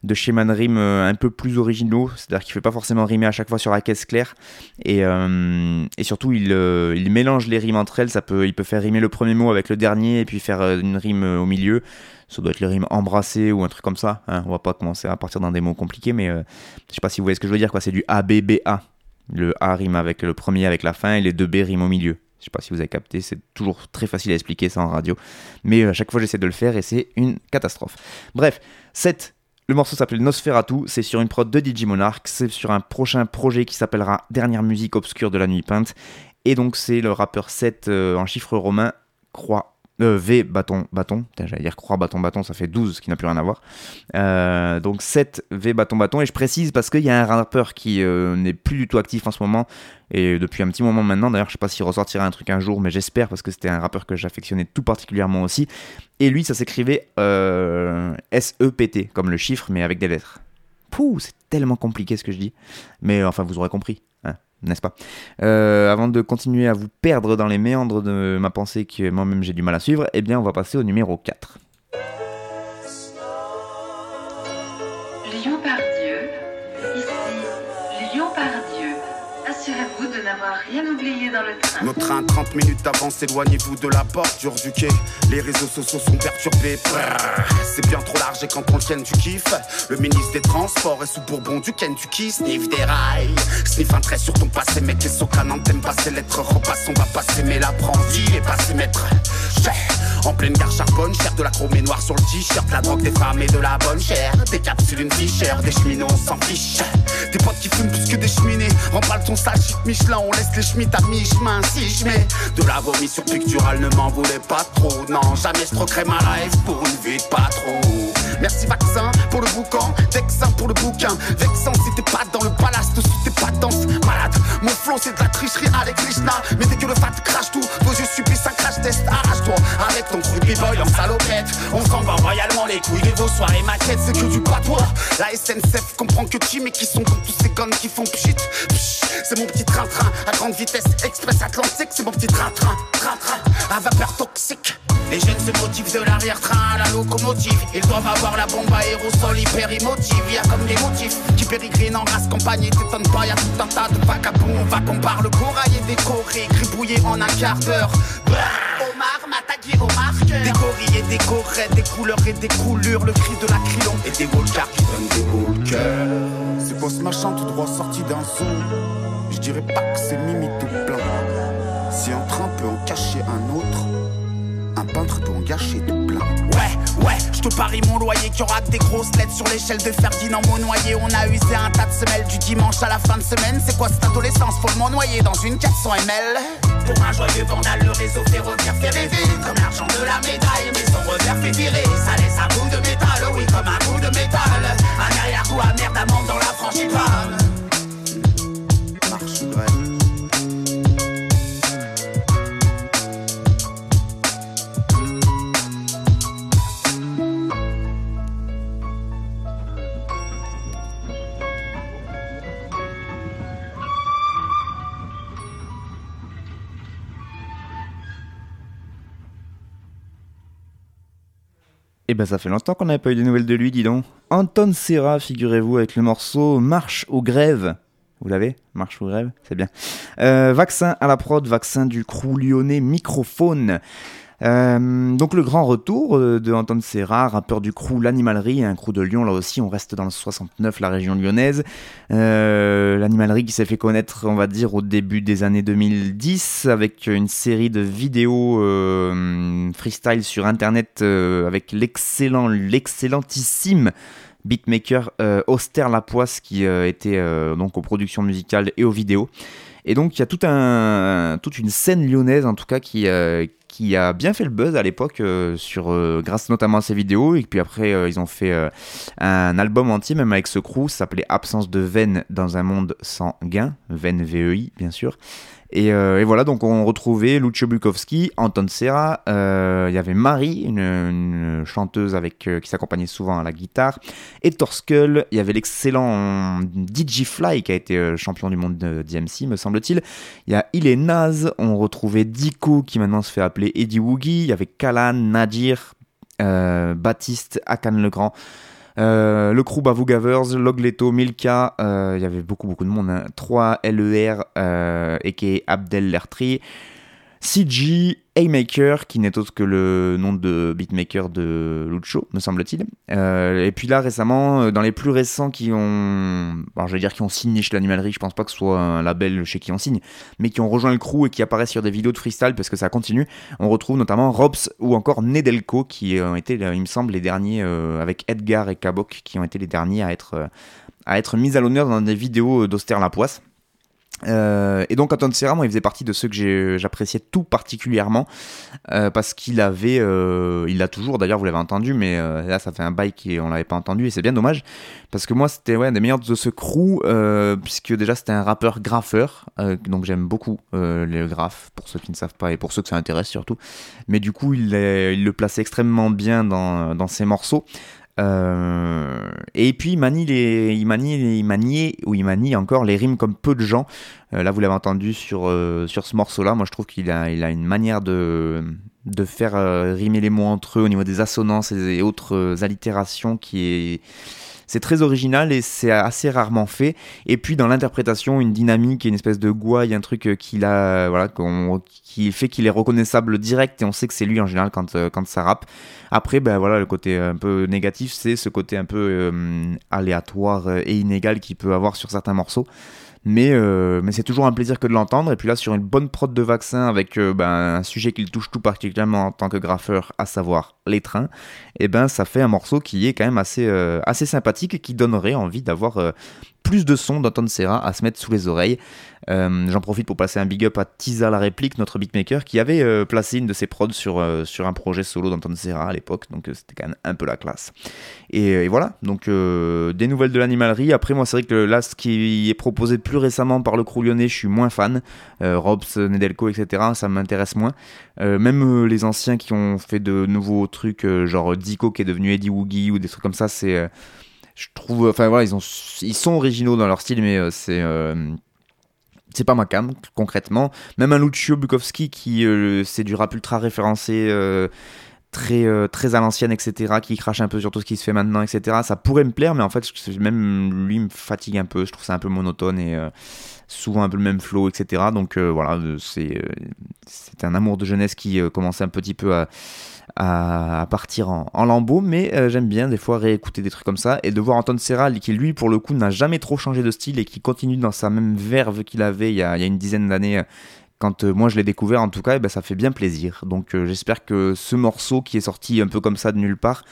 de schémas de rime euh, un peu plus originaux. C'est-à-dire qu'il ne fait pas forcément rimer à chaque fois sur la caisse claire. Et, et surtout, il, il, mélange les rimes entre elles. Ça peut, il peut faire rimer le premier mot avec le dernier et puis faire une rime au milieu ça doit être les rimes embrassées ou un truc comme ça. Hein. On va pas commencer à partir d'un des mots compliqués, mais euh, je sais pas si vous voyez ce que je veux dire. C'est du A, B, B, A. Le A rime avec le premier avec la fin et les deux B riment au milieu. Je sais pas si vous avez capté, c'est toujours très facile à expliquer ça en radio. Mais euh, à chaque fois j'essaie de le faire et c'est une catastrophe. Bref, 7. Le morceau s'appelle Nosferatu, c'est sur une prod de DJ Monarch, c'est sur un prochain projet qui s'appellera Dernière musique obscure de la nuit peinte. Et donc c'est le rappeur 7 euh, en chiffre romain, croix Euh, v bâton bâton. J'allais dire croix bâton bâton, ça fait 12, ce qui n'a plus rien à voir. Euh, donc 7 V bâton bâton. Et je précise parce qu'il y a un rappeur qui euh, n'est plus du tout actif en ce moment. Et depuis un petit moment maintenant, d'ailleurs, je sais pas s'il ressortira un truc un jour, mais j'espère parce que c'était un rappeur que j'affectionnais tout particulièrement aussi. Et lui, ça s'écrivait S-E-P-T, comme le chiffre, mais avec des lettres. Pouh, c'est tellement compliqué ce que je dis. Mais enfin, vous aurez compris n'est-ce pas? Euh, Avant de continuer à vous perdre dans les méandres de ma pensée que moi-même j'ai du mal à suivre, eh bien on va passer au numéro 4. Notre train, 30 minutes d'avance, éloignez-vous de la bordure du quai. Les réseaux sociaux sont perturbés. C'est bien trop large et quand on tienne du kiff. Le ministre des Transports est sous Bourbon du Ken du qui sniff des rails. Sniff un trait sur ton passé, mec, et Socrates t'aime pas ses lettres? Repasse, on va passer, mais l'apprenti est passé maître. En pleine gare charbonne, cher de la chrome et noir sur le t-shirt, la drogue des femmes et de la bonne chair. Des capsules, une fichère, des cheminots, on s'en fiche. Des potes qui fument plus que des cheminées. Remballe ton sale Michelin, on laisse les schmitts à mi-chemin. Si je mets de la vomi sur pictural, ne m'en voulez pas trop. Non, jamais je troquerai ma life pour une vie de patron. Merci vaccin pour le boucan, vexin pour le bouquin. Vexant si t'es pas dans le palace, sous tes pas danse malade. Mon flow c'est de la tricherie avec Krishna. Mais dès que le fat crache tout, vos yeux subissent un test. Arrache-toi avec ton creepy boy en salopette. On s'en va royalement les couilles de vos soirées maquettes, c'est que du patois. La SNCF comprend que qui, mais qui sont comme tous ces guns qui font pchit. C'est mon petit train-train à grande vitesse, express atlantique. C'est mon petit train-train, train-train à vapeur toxique. Les jeunes se motivent de l'arrière-train à la locomotive. Ils doivent avoir la bombe aérosol hyper émotive. Y'a comme des motifs qui périgrinent en race campagne. Et t'étonnes pas, y'a tout un tas de vagabonds. On va qu'on parle corail et décoré, gribouillé en un quart d'heure. Omar Des gorilles et des gorets, des couleurs et des coulures. Le cri de la crillon et des walkers qui donnent des walkers. C'est ce machin tout droit sorti d'un son Je dirais pas que c'est Mimi tout plein. Si un train peut en cacher un autre un peintre peut en gâcher tout Ouais, ouais, je te parie mon loyer qu'il y aura des grosses lettres sur l'échelle de Ferdinand noyé On a usé un tas de semelles du dimanche à la fin de semaine. C'est quoi cette adolescence? Follement noyé dans une 400 ml. Pour un joyeux vandal, le réseau ferroviaire fait rêver. Comme l'argent de la médaille, mais son revers fait virer. Ça laisse un bout de métal, oui, comme un bout de métal. Un arrière-goût amer d'amande dans la franchise. Eh ben ça fait longtemps qu'on n'avait pas eu de nouvelles de lui, dis donc. Anton Serra, figurez-vous, avec le morceau Marche aux grèves. Vous l'avez? Marche aux grèves? C'est bien. Euh, vaccin à la prod, vaccin du crew lyonnais Microphone. Euh, donc le grand retour euh, de Anton Serra, rappeur du crew L'Animalerie, un crew de Lyon là aussi, on reste dans le 69, la région lyonnaise. Euh, L'Animalerie qui s'est fait connaître, on va dire, au début des années 2010 avec une série de vidéos freestyle sur internet avec l'excellent, l'excellentissime beatmaker Auster Lapoisse qui était donc aux productions musicales et aux vidéos. Et donc il y a toute une scène lyonnaise en tout cas qui, qui a bien fait le buzz à l'époque euh, euh, grâce notamment à ses vidéos. Et puis après euh, ils ont fait un album entier même avec ce crew. S'appelait Absence de veine dans un monde sans gain. Veine VEI bien sûr euh, et, voilà, donc on retrouvait Lucio Bukowski, Anton Serra, euh, il y avait Marie, une, chanteuse euh, qui s'accompagnait souvent à la guitare, et Torskull, il y avait l'excellent DJ Fly qui a été champion du monde de DMC, me semble-t-il. Il y a Il Naz, on retrouvait Diko qui maintenant se fait appeler Eddie Woogie, il y avait Kalan, Nadir, Baptiste, Akan Legrand. Euh, le crew Bavou Gavers, Logleto, Milka, euh, il y avait beaucoup beaucoup de monde. 3 LER euh, et qui Abdel Lertri. CG A-Maker, qui n'est autre que le nom de beatmaker de Lucho, me semble-t-il. Euh, et puis là, récemment, euh, dans les plus récents qui ont, je vais dire qui ont signé chez l'animalerie, je pense pas que ce soit un label chez qui on signe, mais qui ont rejoint le crew et qui apparaissent sur des vidéos de freestyle parce que ça continue. On retrouve notamment Robs ou encore Nedelko, qui ont été, il me semble, les derniers, euh, avec Edgar et Kabok, qui ont été les derniers à être, à être mis à l'honneur dans des vidéos d'Auster Lapoisse. Euh, et donc Anton Serra, moi, il faisait partie de ceux que j'appréciais tout particulièrement euh, parce qu'il avait, euh, il l'a toujours d'ailleurs, vous l'avez entendu, mais là ça fait un bail qu'on l'avait pas entendu et c'est bien dommage parce que moi c'était ouais, un des meilleurs de ce crew puisque déjà c'était un rappeur graffeur, donc j'aime beaucoup les graphes pour ceux qui ne savent pas et pour ceux que ça intéresse surtout. Mais du coup il, le plaçait extrêmement bien dans ses morceaux. Euh, et puis il manie, les, il, manie, il maniait, ou il manie encore les rimes comme peu de gens. Euh, là, vous l'avez entendu sur, euh, sur ce morceau-là. Moi, je trouve qu'il a, il a une manière de, de faire rimer les mots entre eux au niveau des assonances et, autres allitérations qui est c'est très original et c'est assez rarement fait. Et puis dans l'interprétation, une dynamique une espèce de gouaille, un truc qu'il a, voilà, qui fait qu'il est reconnaissable direct et on sait que c'est lui en général quand, quand ça rappe. Après, ben voilà, le côté un peu négatif, c'est ce côté un peu euh, aléatoire et inégal qu'il peut avoir sur certains morceaux. Mais, euh, mais c'est toujours un plaisir que de l'entendre. Et puis là, sur une bonne prod de vaccin avec euh, ben, un sujet qu'il touche tout particulièrement en tant que graffeur, à savoir les trains, eh ben ça fait un morceau qui est quand même assez, assez sympathique et qui donnerait envie d'avoir plus de sons d'Anton Serra à se mettre sous les oreilles. Euh, j'en profite pour passer un big up à Tisa la réplique, notre beatmaker, qui avait euh, placé une de ses prods sur, euh, sur un projet solo d'Anton Serra à l'époque, donc c'était quand même un peu la classe. Et, voilà, donc des nouvelles de l'animalerie. Après, moi, c'est vrai que là, ce qui est proposé plus récemment par le crew lyonnais, je suis moins fan. Robs, Nedelko, etc., ça m'intéresse moins. même les anciens qui ont fait de nouveaux trucs, genre Dico qui est devenu Eddie Woogie ou des trucs comme ça, c'est je trouve enfin voilà ils ont ils sont originaux dans leur style mais c'est c'est pas ma cam concrètement. Même un Lucio Bukowski qui euh, c'est du rap ultra référencé très très à l'ancienne etc qui crache un peu sur tout ce qui se fait maintenant etc ça pourrait me plaire mais en fait même lui me fatigue un peu. Je trouve ça un peu monotone et souvent un peu le même flow etc donc voilà c'est c'est un amour de jeunesse qui commençait un petit peu à à, partir en, lambeaux, mais euh, j'aime bien des fois réécouter des trucs comme ça et de voir Anton Serral qui lui pour le coup n'a jamais trop changé de style et qui continue dans sa même verve qu'il avait il y, a, il y a, une dizaine d'années euh, quand euh, moi je l'ai découvert en tout cas, eh ben, ça fait bien plaisir. Donc j'espère que ce morceau qui est sorti un peu comme ça de nulle part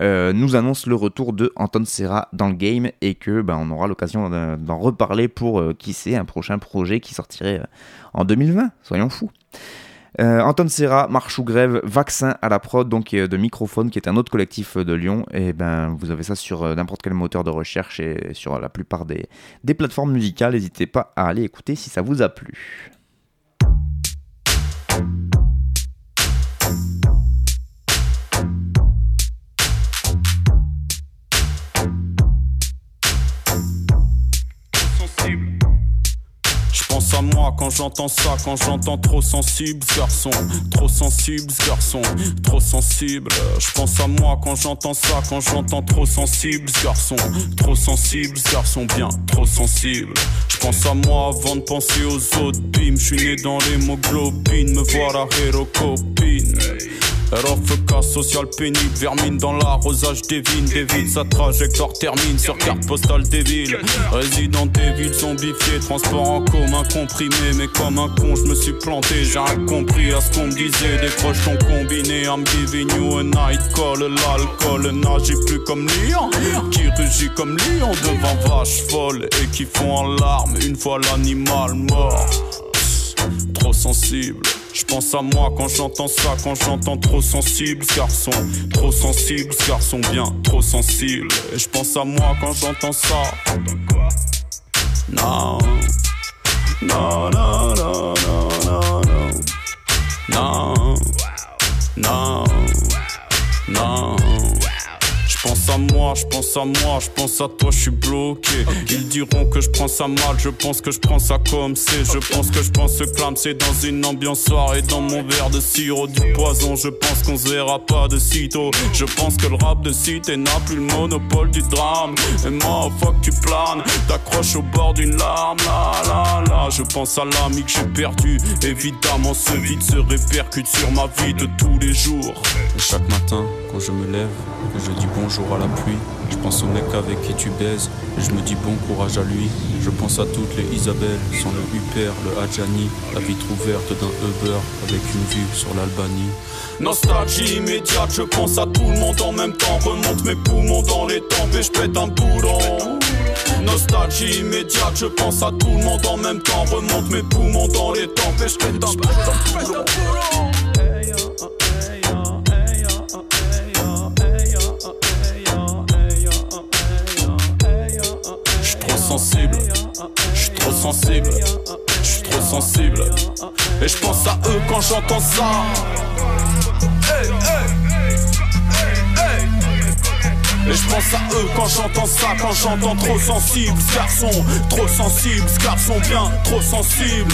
nous annonce le retour de Anton Serra dans le game et que ben, on aura l'occasion d'en reparler pour qui sait un prochain projet qui sortirait en 2020. Soyons fous. Euh, Anton Serra, Marche ou Grève, Vaccin à la prod, donc de Microphone, qui est un autre collectif de Lyon. Et ben, vous avez ça sur euh, n'importe quel moteur de recherche et sur la plupart des plateformes musicales. N'hésitez pas à aller écouter si ça vous a plu. À moi quand j'entends ça, quand j'entends trop sensible, garçon, trop sensible, garçon, trop sensible. Je pense à moi quand j'entends ça, quand j'entends trop sensible, garçon, trop sensible, garçon, bien, trop sensible. Je pense à moi avant de penser aux autres, bim, je suis né dans l'hémoglobine, me voir à copine. RFK social pénible, vermine dans l'arrosage des vignes, des villes, sa trajectoire termine sur carte postale des villes. Résident des villes zombifiées, transport en commun comprimé, mais comme un con, je me suis planté, j'ai rien compris à ce qu'on me disait. Des crochons combinés, I'm giving you a night call, l'alcool n'agit plus comme lion, qui rugit comme lion devant vache folle et qui font en larmes une fois l'animal mort. trop sensible. Je pense à moi quand j'entends ça, quand j'entends trop sensible, garçon. Trop sensible, garçon bien, trop sensible. Je pense à moi quand j'entends ça. Non. Non, non, non, non, non, non. Non. Non. Non pense à moi, je pense à moi, je pense à toi, je suis bloqué. Ils diront que je prends ça mal, je pense que je prends ça comme c'est. Je pense que je pense ce clam, c'est dans une ambiance soirée. Dans mon verre de sirop du poison, je pense qu'on se verra pas de sitôt. Je pense que le rap de cité n'a plus le monopole du drame. Et moi, fuck, tu planes, t'accroches au bord d'une larme. Là, là, là, je pense à l'ami que j'ai perdu. Évidemment, ce vide se répercute sur ma vie de tous les jours. Et chaque matin, quand je me lève, je dis bonjour jour à la pluie. Je pense au mec avec qui tu baises, et je me dis bon courage à lui. Je pense à toutes les Isabelle, sans le Huper, le Hadjani, la vitre ouverte d'un Uber avec une vue sur l'Albanie. Nostalgie immédiate, je pense à tout le monde en même temps. Remonte mes poumons dans les tempes et je pète un boulon. Nostalgie immédiate, je pense à tout le monde en même temps. Remonte mes poumons dans les temps, pêche que trop Et je pense à eux quand j'entends ça. Et je pense à eux quand j'entends ça, quand j'entends trop sensible, ce garçon, trop sensible, ce garçon bien, trop sensible.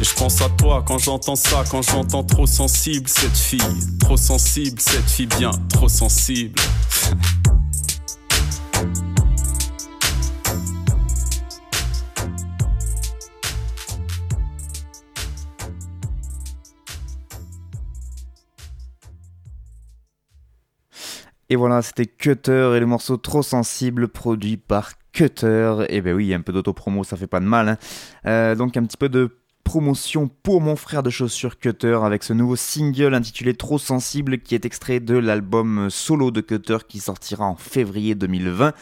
Et je pense à toi quand j'entends ça, quand j'entends trop sensible cette fille, trop sensible cette fille bien, trop sensible. Et voilà, c'était Cutter et le morceau Trop Sensible produit par Cutter. Et ben oui, un peu d'autopromo, ça fait pas de mal. Hein. Euh, donc un petit peu de promotion pour mon frère de chaussures Cutter avec ce nouveau single intitulé Trop Sensible qui est extrait de l'album solo de Cutter qui sortira en février 2020.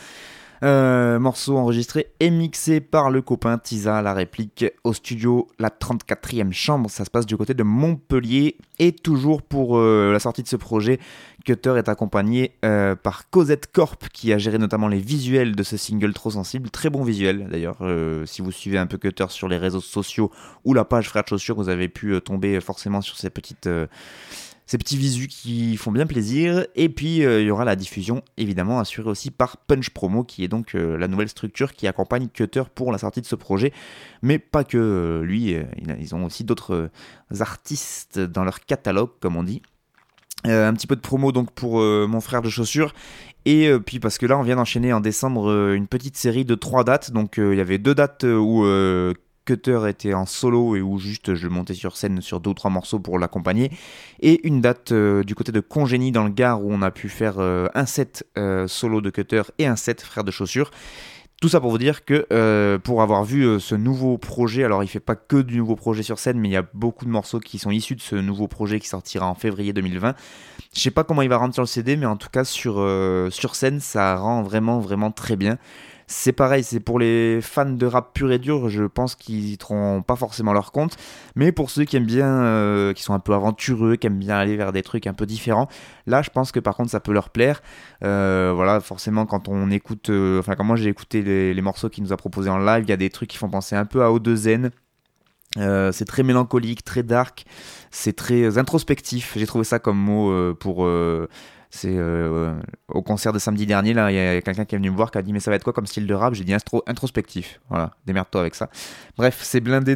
Euh, morceau enregistré et mixé par le copain Tisa, la réplique au studio La 34e Chambre. Ça se passe du côté de Montpellier. Et toujours pour euh, la sortie de ce projet, Cutter est accompagné euh, par Cosette Corp qui a géré notamment les visuels de ce single trop sensible. Très bon visuel d'ailleurs. si vous suivez un peu Cutter sur les réseaux sociaux ou la page Frère de Chaussures, vous avez pu tomber forcément sur ces petites ces petits visus qui font bien plaisir. Et puis euh, il y aura la diffusion évidemment assurée aussi par Punch Promo qui est donc euh, la nouvelle structure qui accompagne Cutter pour la sortie de ce projet. Mais pas que euh, lui, ils ont aussi d'autres artistes dans leur catalogue comme on dit. un petit peu de promo donc pour mon frère de chaussures. Et puis parce que là on vient d'enchaîner en décembre une petite série de trois dates. Donc il y avait deux dates où Cutter était en solo et où juste je montais sur scène sur deux ou trois morceaux pour l'accompagner. Et une date euh, du côté de Congénie dans le Gard où on a pu faire euh, un set euh, solo de Cutter et un set frère de chaussures. Tout ça pour vous dire que pour avoir vu ce nouveau projet, alors il fait pas que du nouveau projet sur scène, mais il y a beaucoup de morceaux qui sont issus de ce nouveau projet qui sortira en février 2020. Je sais pas comment il va rendre sur le CD, mais en tout cas sur, sur scène, ça rend vraiment vraiment très bien. C'est pareil, c'est pour les fans de rap pur et dur, je pense qu'ils y trouveront pas forcément leur compte. Mais pour ceux qui aiment bien, euh, qui sont un peu aventureux, qui aiment bien aller vers des trucs un peu différents, là je pense que par contre ça peut leur plaire. Euh, voilà, forcément quand on écoute, euh, enfin quand moi j'ai écouté les, morceaux qu'il nous a proposés en live, il y a des trucs qui font penser un peu à O2N. c'est très mélancolique, très dark, c'est très introspectif. J'ai trouvé ça comme mot pour c'est euh, au concert de samedi dernier, là, il y a quelqu'un qui est venu me voir qui a dit mais ça va être quoi comme style de rap? J'ai dit introspectif. Voilà, démerde-toi avec ça. Bref, c'est blindé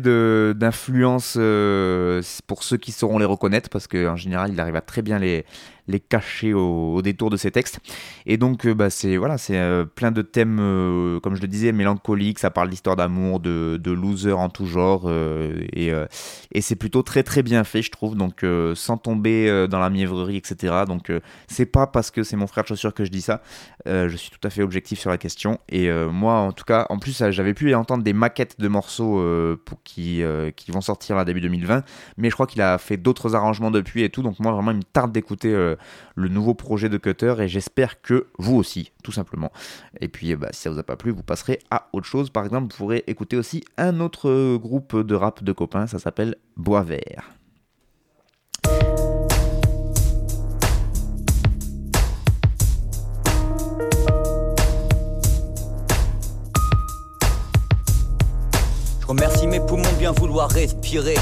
d'influences euh, pour ceux qui sauront les reconnaître parce qu'en général, il arrive à très bien les, les cacher au, détour de ces textes. Et donc, euh, bah, c'est voilà, c'est euh, plein de thèmes, euh, comme je le disais, mélancoliques. Ça parle d'histoire d'amour, de, de loser en tout genre, et, et c'est plutôt très très bien fait, je trouve. Donc, sans tomber dans la mièvrerie, etc. Donc, c'est pas parce que c'est mon frère de chaussure que je dis ça. je suis tout à fait objectif sur la question. Et moi, en tout cas, en plus, j'avais pu entendre des maquettes de morceaux pour qui, qui vont sortir à début 2020, mais je crois qu'il a fait d'autres arrangements depuis et tout. Donc, moi, vraiment, il me tarde d'écouter le nouveau projet de Cutter et j'espère que vous aussi, tout simplement. Et puis, bah, si ça vous a pas plu, vous passerez à autre chose. Par exemple, vous pourrez écouter aussi un autre groupe de rap de copains, ça s'appelle Bois Vert. Je remercie mes poumons de bien vouloir respirer.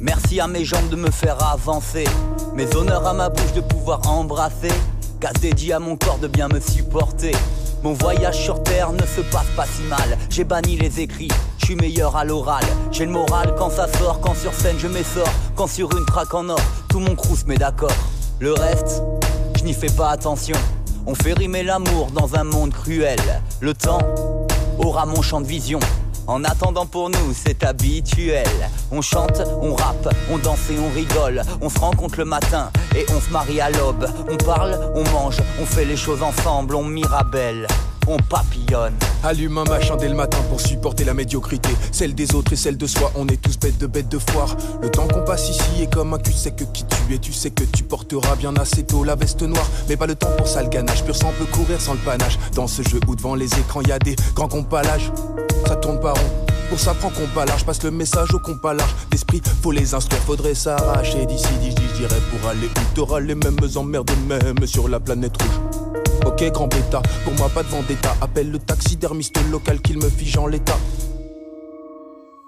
Merci à mes jambes de me faire avancer. Mes honneurs à ma bouche de pouvoir embrasser. Casse dédié à mon corps de bien me supporter. Mon voyage sur terre ne se passe pas si mal. J'ai banni les écrits, je suis meilleur à l'oral. J'ai le moral quand ça sort, quand sur scène je m'essore. Quand sur une traque en or, tout mon crous met d'accord. Le reste, je n'y fais pas attention. On fait rimer l'amour dans un monde cruel. Le temps aura mon champ de vision. En attendant pour nous, c'est habituel. On chante, on rappe, on danse et on rigole. On se rencontre le matin et on se marie à l'aube. On parle, on mange, on fait les choses ensemble, on mirabelle. On papillonne. Allume un machin dès le matin pour supporter la médiocrité. Celle des autres et celle de soi, on est tous bêtes de bêtes de foire. Le temps qu'on passe ici est comme un cul sec qui tu es. Tu sais que tu porteras bien assez tôt la veste noire. Mais pas le temps pour ça le ganache. Pur sang peut courir sans le panache. Dans ce jeu où devant les écrans y a des grands compalages. Ça tourne pas rond. Pour ça prend compas large, passe le message au compas large D'esprit, faut les instruire, faudrait s'arracher D'ici, d'ici, j'irai pour aller où t'auras les mêmes emmerdes même sur la planète rouge Ok grand bêta, pour moi pas de vendetta. Appelle le taxidermiste local qu'il me fige en l'état.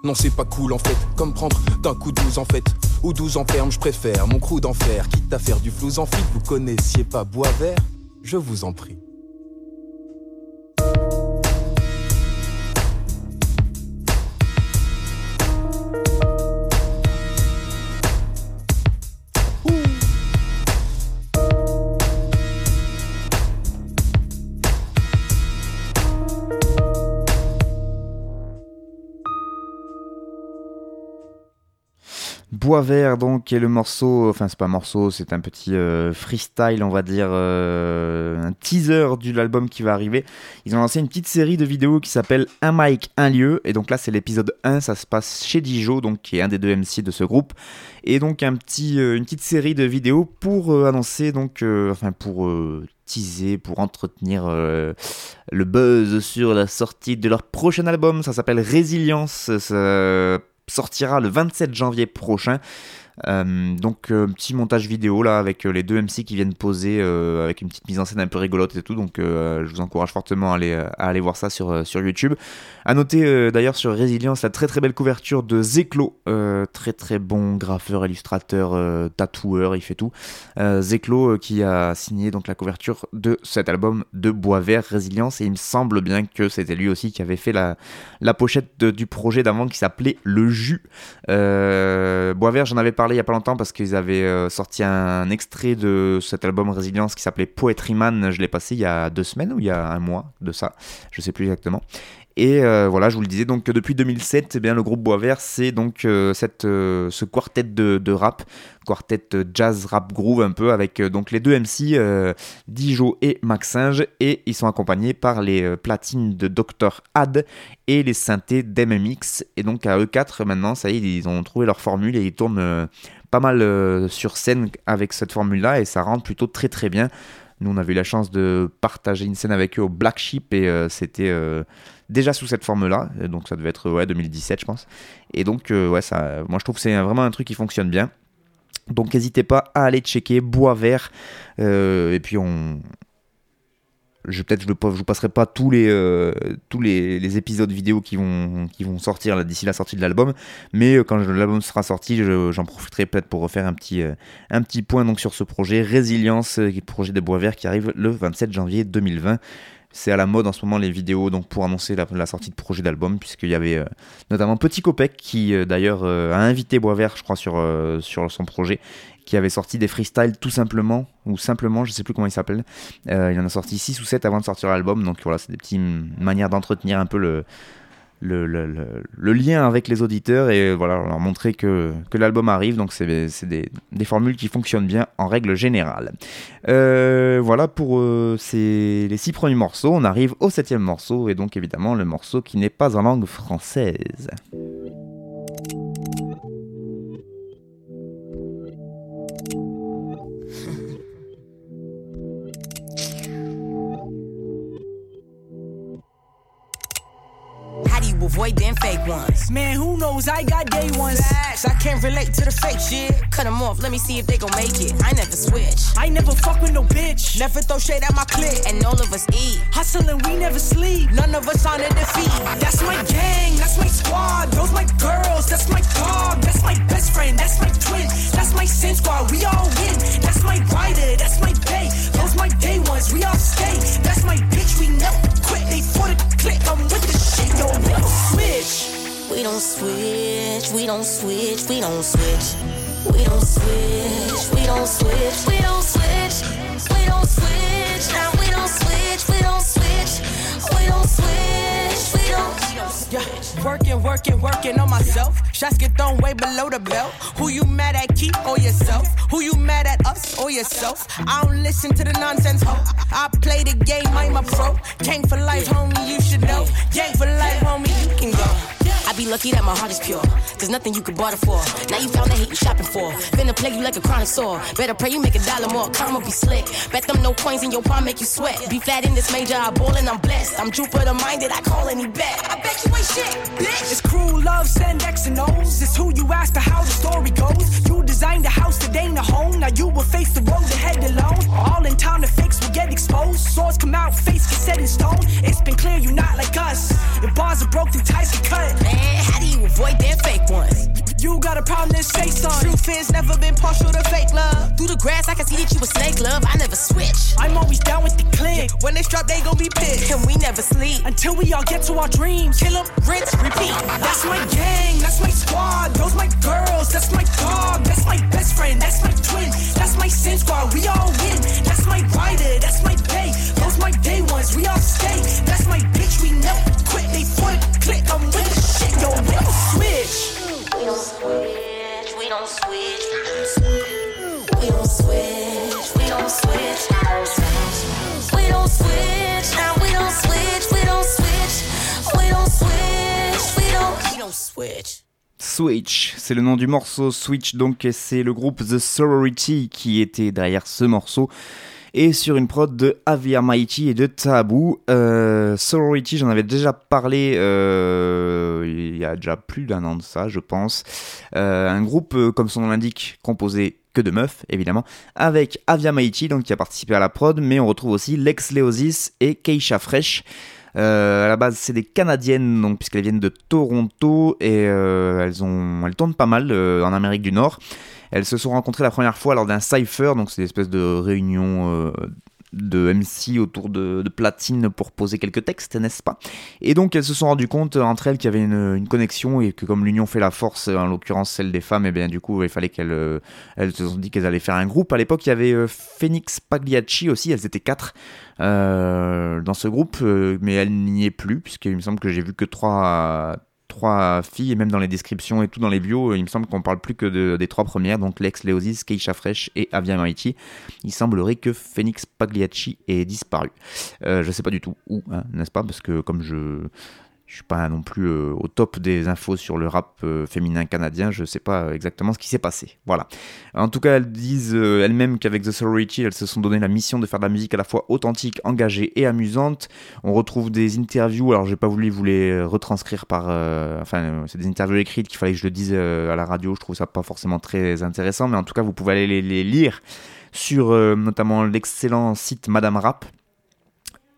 Non c'est pas cool en fait, comme prendre d'un coup 12 en fait. Ou 12 en ferme, je préfère mon crew d'enfer Quitte à faire du flou en fit, vous connaissiez pas bois vert Je vous en prie Bois Vert donc est le morceau, enfin c'est pas un morceau, c'est un petit euh, freestyle on va dire, euh, un teaser de l'album qui va arriver. Ils ont lancé une petite série de vidéos qui s'appelle Un mic, un lieu, et donc là c'est l'épisode 1, ça se passe chez Dijo, donc qui est un des deux MC de ce groupe, et donc un petit, euh, une petite série de vidéos pour annoncer donc, enfin pour teaser, pour entretenir le buzz sur la sortie de leur prochain album, ça s'appelle Résilience, sortira le 27 janvier prochain. Euh, donc euh, petit montage vidéo là avec euh, les deux MC qui viennent poser avec une petite mise en scène un peu rigolote et tout donc je vous encourage fortement à aller, à aller voir ça sur, sur YouTube. À noter d'ailleurs sur Résilience la très très belle couverture de Zeklo, très très bon graffeur, illustrateur, tatoueur, il fait tout. Zeklo qui a signé donc la couverture de cet album de Bois Vert Résilience et il me semble bien que c'était lui aussi qui avait fait la, la pochette du projet d'avant qui s'appelait Le Jus. Bois Vert j'en avais parlé il y a pas longtemps parce qu'ils avaient euh, sorti un extrait de cet album Résilience qui s'appelait Poetry Man. Je l'ai passé il y a deux semaines ou il y a un mois de ça, je sais plus exactement. Et euh, voilà, je vous le disais, donc depuis 2007, eh bien, le groupe Bois Vert, c'est donc euh, cette, ce quartet de, rap, quartet jazz rap groove un peu, avec donc les deux MC, Dijo et Maxinge, et ils sont accompagnés par les platines de Dr. Had et les synthés d'MMX. Et donc à E4 maintenant, ça y est, ils ont trouvé leur formule et ils tournent pas mal sur scène avec cette formule-là, et ça rentre plutôt très très bien. Nous, on a eu la chance de partager une scène avec eux au Black Sheep et c'était déjà sous cette forme-là, donc ça devait être ouais, 2017 je pense. Et donc euh, ouais, ça, moi je trouve que c'est vraiment un truc qui fonctionne bien. Donc n'hésitez pas à aller checker Bois Vert. Euh, et puis on, je peut-être je ne vous passerai pas tous les euh, tous les, épisodes vidéo qui vont qui vont sortir d'ici la sortie de l'album mais quand l'album sera sorti j'en profiterai peut-être pour refaire un petit un petit point donc sur ce projet Résilience projet des bois verts qui arrive le 27 janvier 2020 c'est à la mode en ce moment les vidéos donc pour annoncer la, sortie de projet d'album puisqu'il y avait euh, notamment Petit Copec qui euh, d'ailleurs euh, a invité Boisvert je crois sur, sur son projet qui avait sorti des freestyles tout simplement ou simplement je sais plus comment il s'appelle. Il en a sorti 6 ou 7 avant de sortir l'album donc voilà c'est des petites manières d'entretenir un peu le le, lien avec les auditeurs et voilà, leur montrer que, que l'album arrive. Donc, c'est des, des, formules qui fonctionnent bien en règle générale. Euh, voilà pour euh, les six premiers morceaux. On arrive au septième morceau et donc évidemment le morceau qui n'est pas en langue française. Avoid them fake ones. Man, who knows? I got day ones. Facts. I can't relate to the fake shit. Cut them off, let me see if they gon' make it. I never switch. I never fuck with no bitch. Never throw shade at my clique. And all of us eat. Hustling, we never sleep. None of us on a defeat. That's my gang, that's my squad. Those my girls, that's my dog. That's my best friend, that's my twin. That's my sin squad, we all win. That's my rider, that's my pay. Those my day ones, we all stay. That's my bitch, we never quit. They for the click, I'm with the shit, yo, we don't switch. We don't switch, we don't switch, we don't switch. We don't switch, we don't switch, we don't switch. We don't switch, now we don't switch, we don't switch. We don't switch. Yeah, working, working, working on myself. Shots get thrown way below the belt. Who you mad at, keep or yourself? Who you mad at, us or yourself? I don't listen to the nonsense, ho. I play the game, I'm a pro. King for life, homie, you should know. Gang for life, homie, you can go. I be lucky that my heart is pure. There's nothing you could barter for. Now you found the hate you shopping for. Finna play you like a chronic sore. Better pray you make a dollar more. Karma be slick. Bet them no coins in your palm make you sweat. Be fat in this major, I ball and I'm blessed. I'm Jupiter minded, I call any bet. I bet you ain't shit, bitch. It's cruel love, send X and O's. It's who you ask to how the story goes. You designed a house that ain't a home. Now you will face the road ahead alone. All in time, the fakes will get exposed. Swords come out, face get set in stone. It's been clear you're not like us. If bars are broke, ties get cut. How do you avoid them fake ones? You got a problem, then say something. Truth is, never been partial to fake love. Through the grass, I can see that you a snake, love. I never switch. I'm always down with the click. When they strap, they gon' be pissed. And we never sleep until we all get to our dreams. Kill them, rinse, repeat. That's my gang, that's my squad. Those my girls, that's my dog. That's my best friend, that's my twin. That's my sin squad, we all win. That's my rider, that's my pay. Those my day ones, we all stay. That's my bitch, we never quit. They switch. C'est le nom du morceau Switch donc c'est le groupe The Sorority qui était derrière ce morceau et sur une prod de Avia Mighty et de Taboo. Euh, j'en avais déjà parlé euh, il y a déjà plus d'un an de ça, je pense. Euh, un groupe, euh, comme son nom l'indique, composé que de meufs, évidemment, avec Avia Mighty, donc qui a participé à la prod, mais on retrouve aussi Lex Leosis et Keisha Fresh. À la base, c'est des Canadiennes, donc puisqu'elles viennent de Toronto et elles ont, elles tournent pas mal en Amérique du Nord. Elles se sont rencontrées la première fois lors d'un cipher, donc c'est une espèce de réunion euh, de MC autour de, platine pour poser quelques textes, n'est-ce pas? Et donc elles se sont rendues compte entre elles qu'il y avait une, connexion et que comme l'union fait la force, en l'occurrence celle des femmes, et bien du coup il fallait qu'elles euh, se sont dit qu'elles allaient faire un groupe. À l'époque il y avait euh, Phoenix Pagliacci aussi, elles étaient quatre euh, dans ce groupe, euh, mais elles n'y est plus puisqu'il me semble que j'ai vu que trois trois filles, et même dans les descriptions et tout dans les bios, il me semble qu'on parle plus que de, des trois premières, donc Lex Leosis, Keisha Fresh et Avia Mighty. Il semblerait que Phoenix Pagliacci ait disparu. Euh, je sais pas du tout où, hein, n'est-ce pas? Parce que comme je je suis pas non plus euh, au top des infos sur le rap euh, féminin canadien, je sais pas exactement ce qui s'est passé. Voilà. En tout cas, elles disent euh, elles-mêmes qu'avec The Sorority, elles se sont donné la mission de faire de la musique à la fois authentique, engagée et amusante. On retrouve des interviews, alors j'ai pas voulu vous les retranscrire par. euh, enfin, c'est des interviews écrites qu'il fallait que je le dise euh, à la radio, je trouve ça pas forcément très intéressant, mais en tout cas, vous pouvez aller les, lire sur euh, notamment l'excellent site Madame Rap.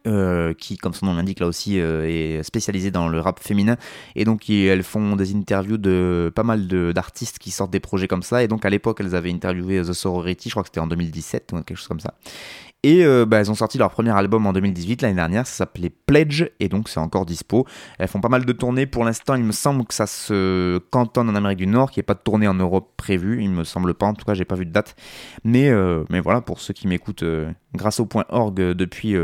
Euh, qui, comme son nom l'indique, là aussi euh, est spécialisé dans le rap féminin. Et donc, elles font des interviews de pas mal d'artistes qui sortent des projets comme ça. Et donc, à l'époque, elles avaient interviewé The Sorority, je crois que c'était en 2017 ou quelque chose comme ça. Et euh, bah, elles ont sorti leur premier album en 2018, l'année dernière, ça s'appelait Pledge, et donc c'est encore dispo. Elles font pas mal de tournées, pour l'instant il me semble que ça se cantonne en Amérique du Nord, qu'il n'y ait pas de tournée en Europe prévue, il me semble pas, en tout cas j'ai pas vu de date. Mais, euh, mais voilà, pour ceux qui m'écoutent euh, grâce au .org depuis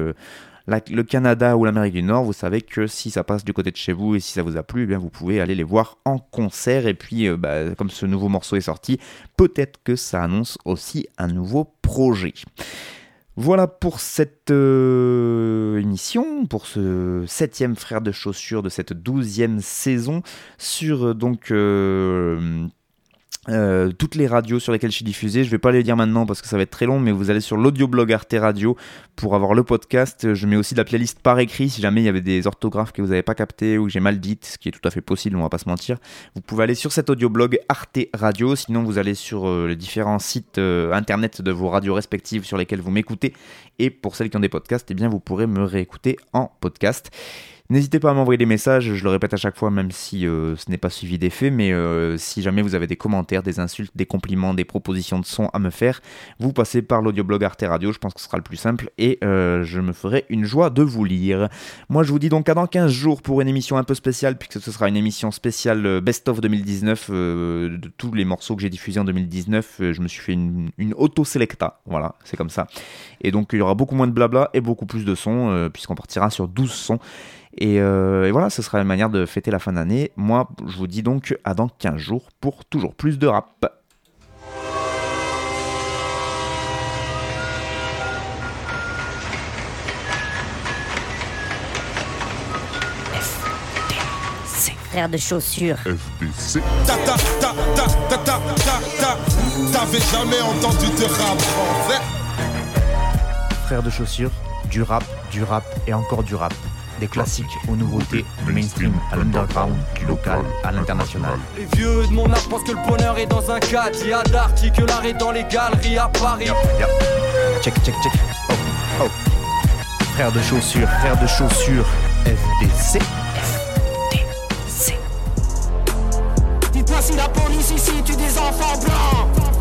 le Canada ou l'Amérique du Nord, vous savez que si ça passe du côté de chez vous et si ça vous a plu, eh bien vous pouvez aller les voir en concert. Et puis, euh, bah, comme ce nouveau morceau est sorti, peut-être que ça annonce aussi un nouveau projet. Voilà pour cette euh, émission, pour ce septième frère de chaussures de cette douzième saison sur euh, donc euh, toutes les radios sur lesquelles je suis diffusé. Je vais pas les dire maintenant parce que ça va être très long, mais vous allez sur l'audioblog Arte Radio pour avoir le podcast. Je mets aussi la playlist par écrit si jamais il y avait des orthographes que vous n'avez pas capté ou que j'ai mal dites, ce qui est tout à fait possible, on va pas se mentir. Vous pouvez aller sur cet audioblog Arte Radio. Sinon, vous allez sur euh, les différents sites euh, internet de vos radios respectives sur lesquelles vous m'écoutez. Et pour celles qui ont des podcasts, eh bien, vous pourrez me réécouter en podcast. N'hésitez pas à m'envoyer des messages, je le répète à chaque fois, même si euh, ce n'est pas suivi d'effet, mais euh, si jamais vous avez des commentaires, des insultes, des compliments, des propositions de son à me faire, vous passez par l'audioblog Arte Radio, je pense que ce sera le plus simple, et euh, je me ferai une joie de vous lire. Moi je vous dis donc à dans 15 jours pour une émission un peu spéciale, puisque ce sera une émission spéciale Best of 2019, de tous les morceaux que j'ai diffusés en 2019, je me suis fait une, une auto-selecta, voilà, c'est comme ça. Et donc il y aura beaucoup moins de blabla et beaucoup plus de sons, puisqu'on partira sur 12 sons. Et, euh, et voilà, ce sera une manière de fêter la fin d'année. Moi, je vous dis donc à dans 15 jours pour toujours plus de rap. Frère de chaussures. FBC. Ta ta ta ta ta ta ta ta. T'avais jamais entendu de rap français Frères de chaussures, du rap, du rap et encore du rap. Des classiques aux nouveautés, du mainstream à l'underground, du local à l'international. Les vieux de mon âge pensent que le bonheur est dans un cadre. Il y a l'art est dans les galeries à Paris. Check, check, check. Oh, oh. Frères de chaussures, frères de chaussures, FDC. Dites-moi si la police ici tue des enfants blancs.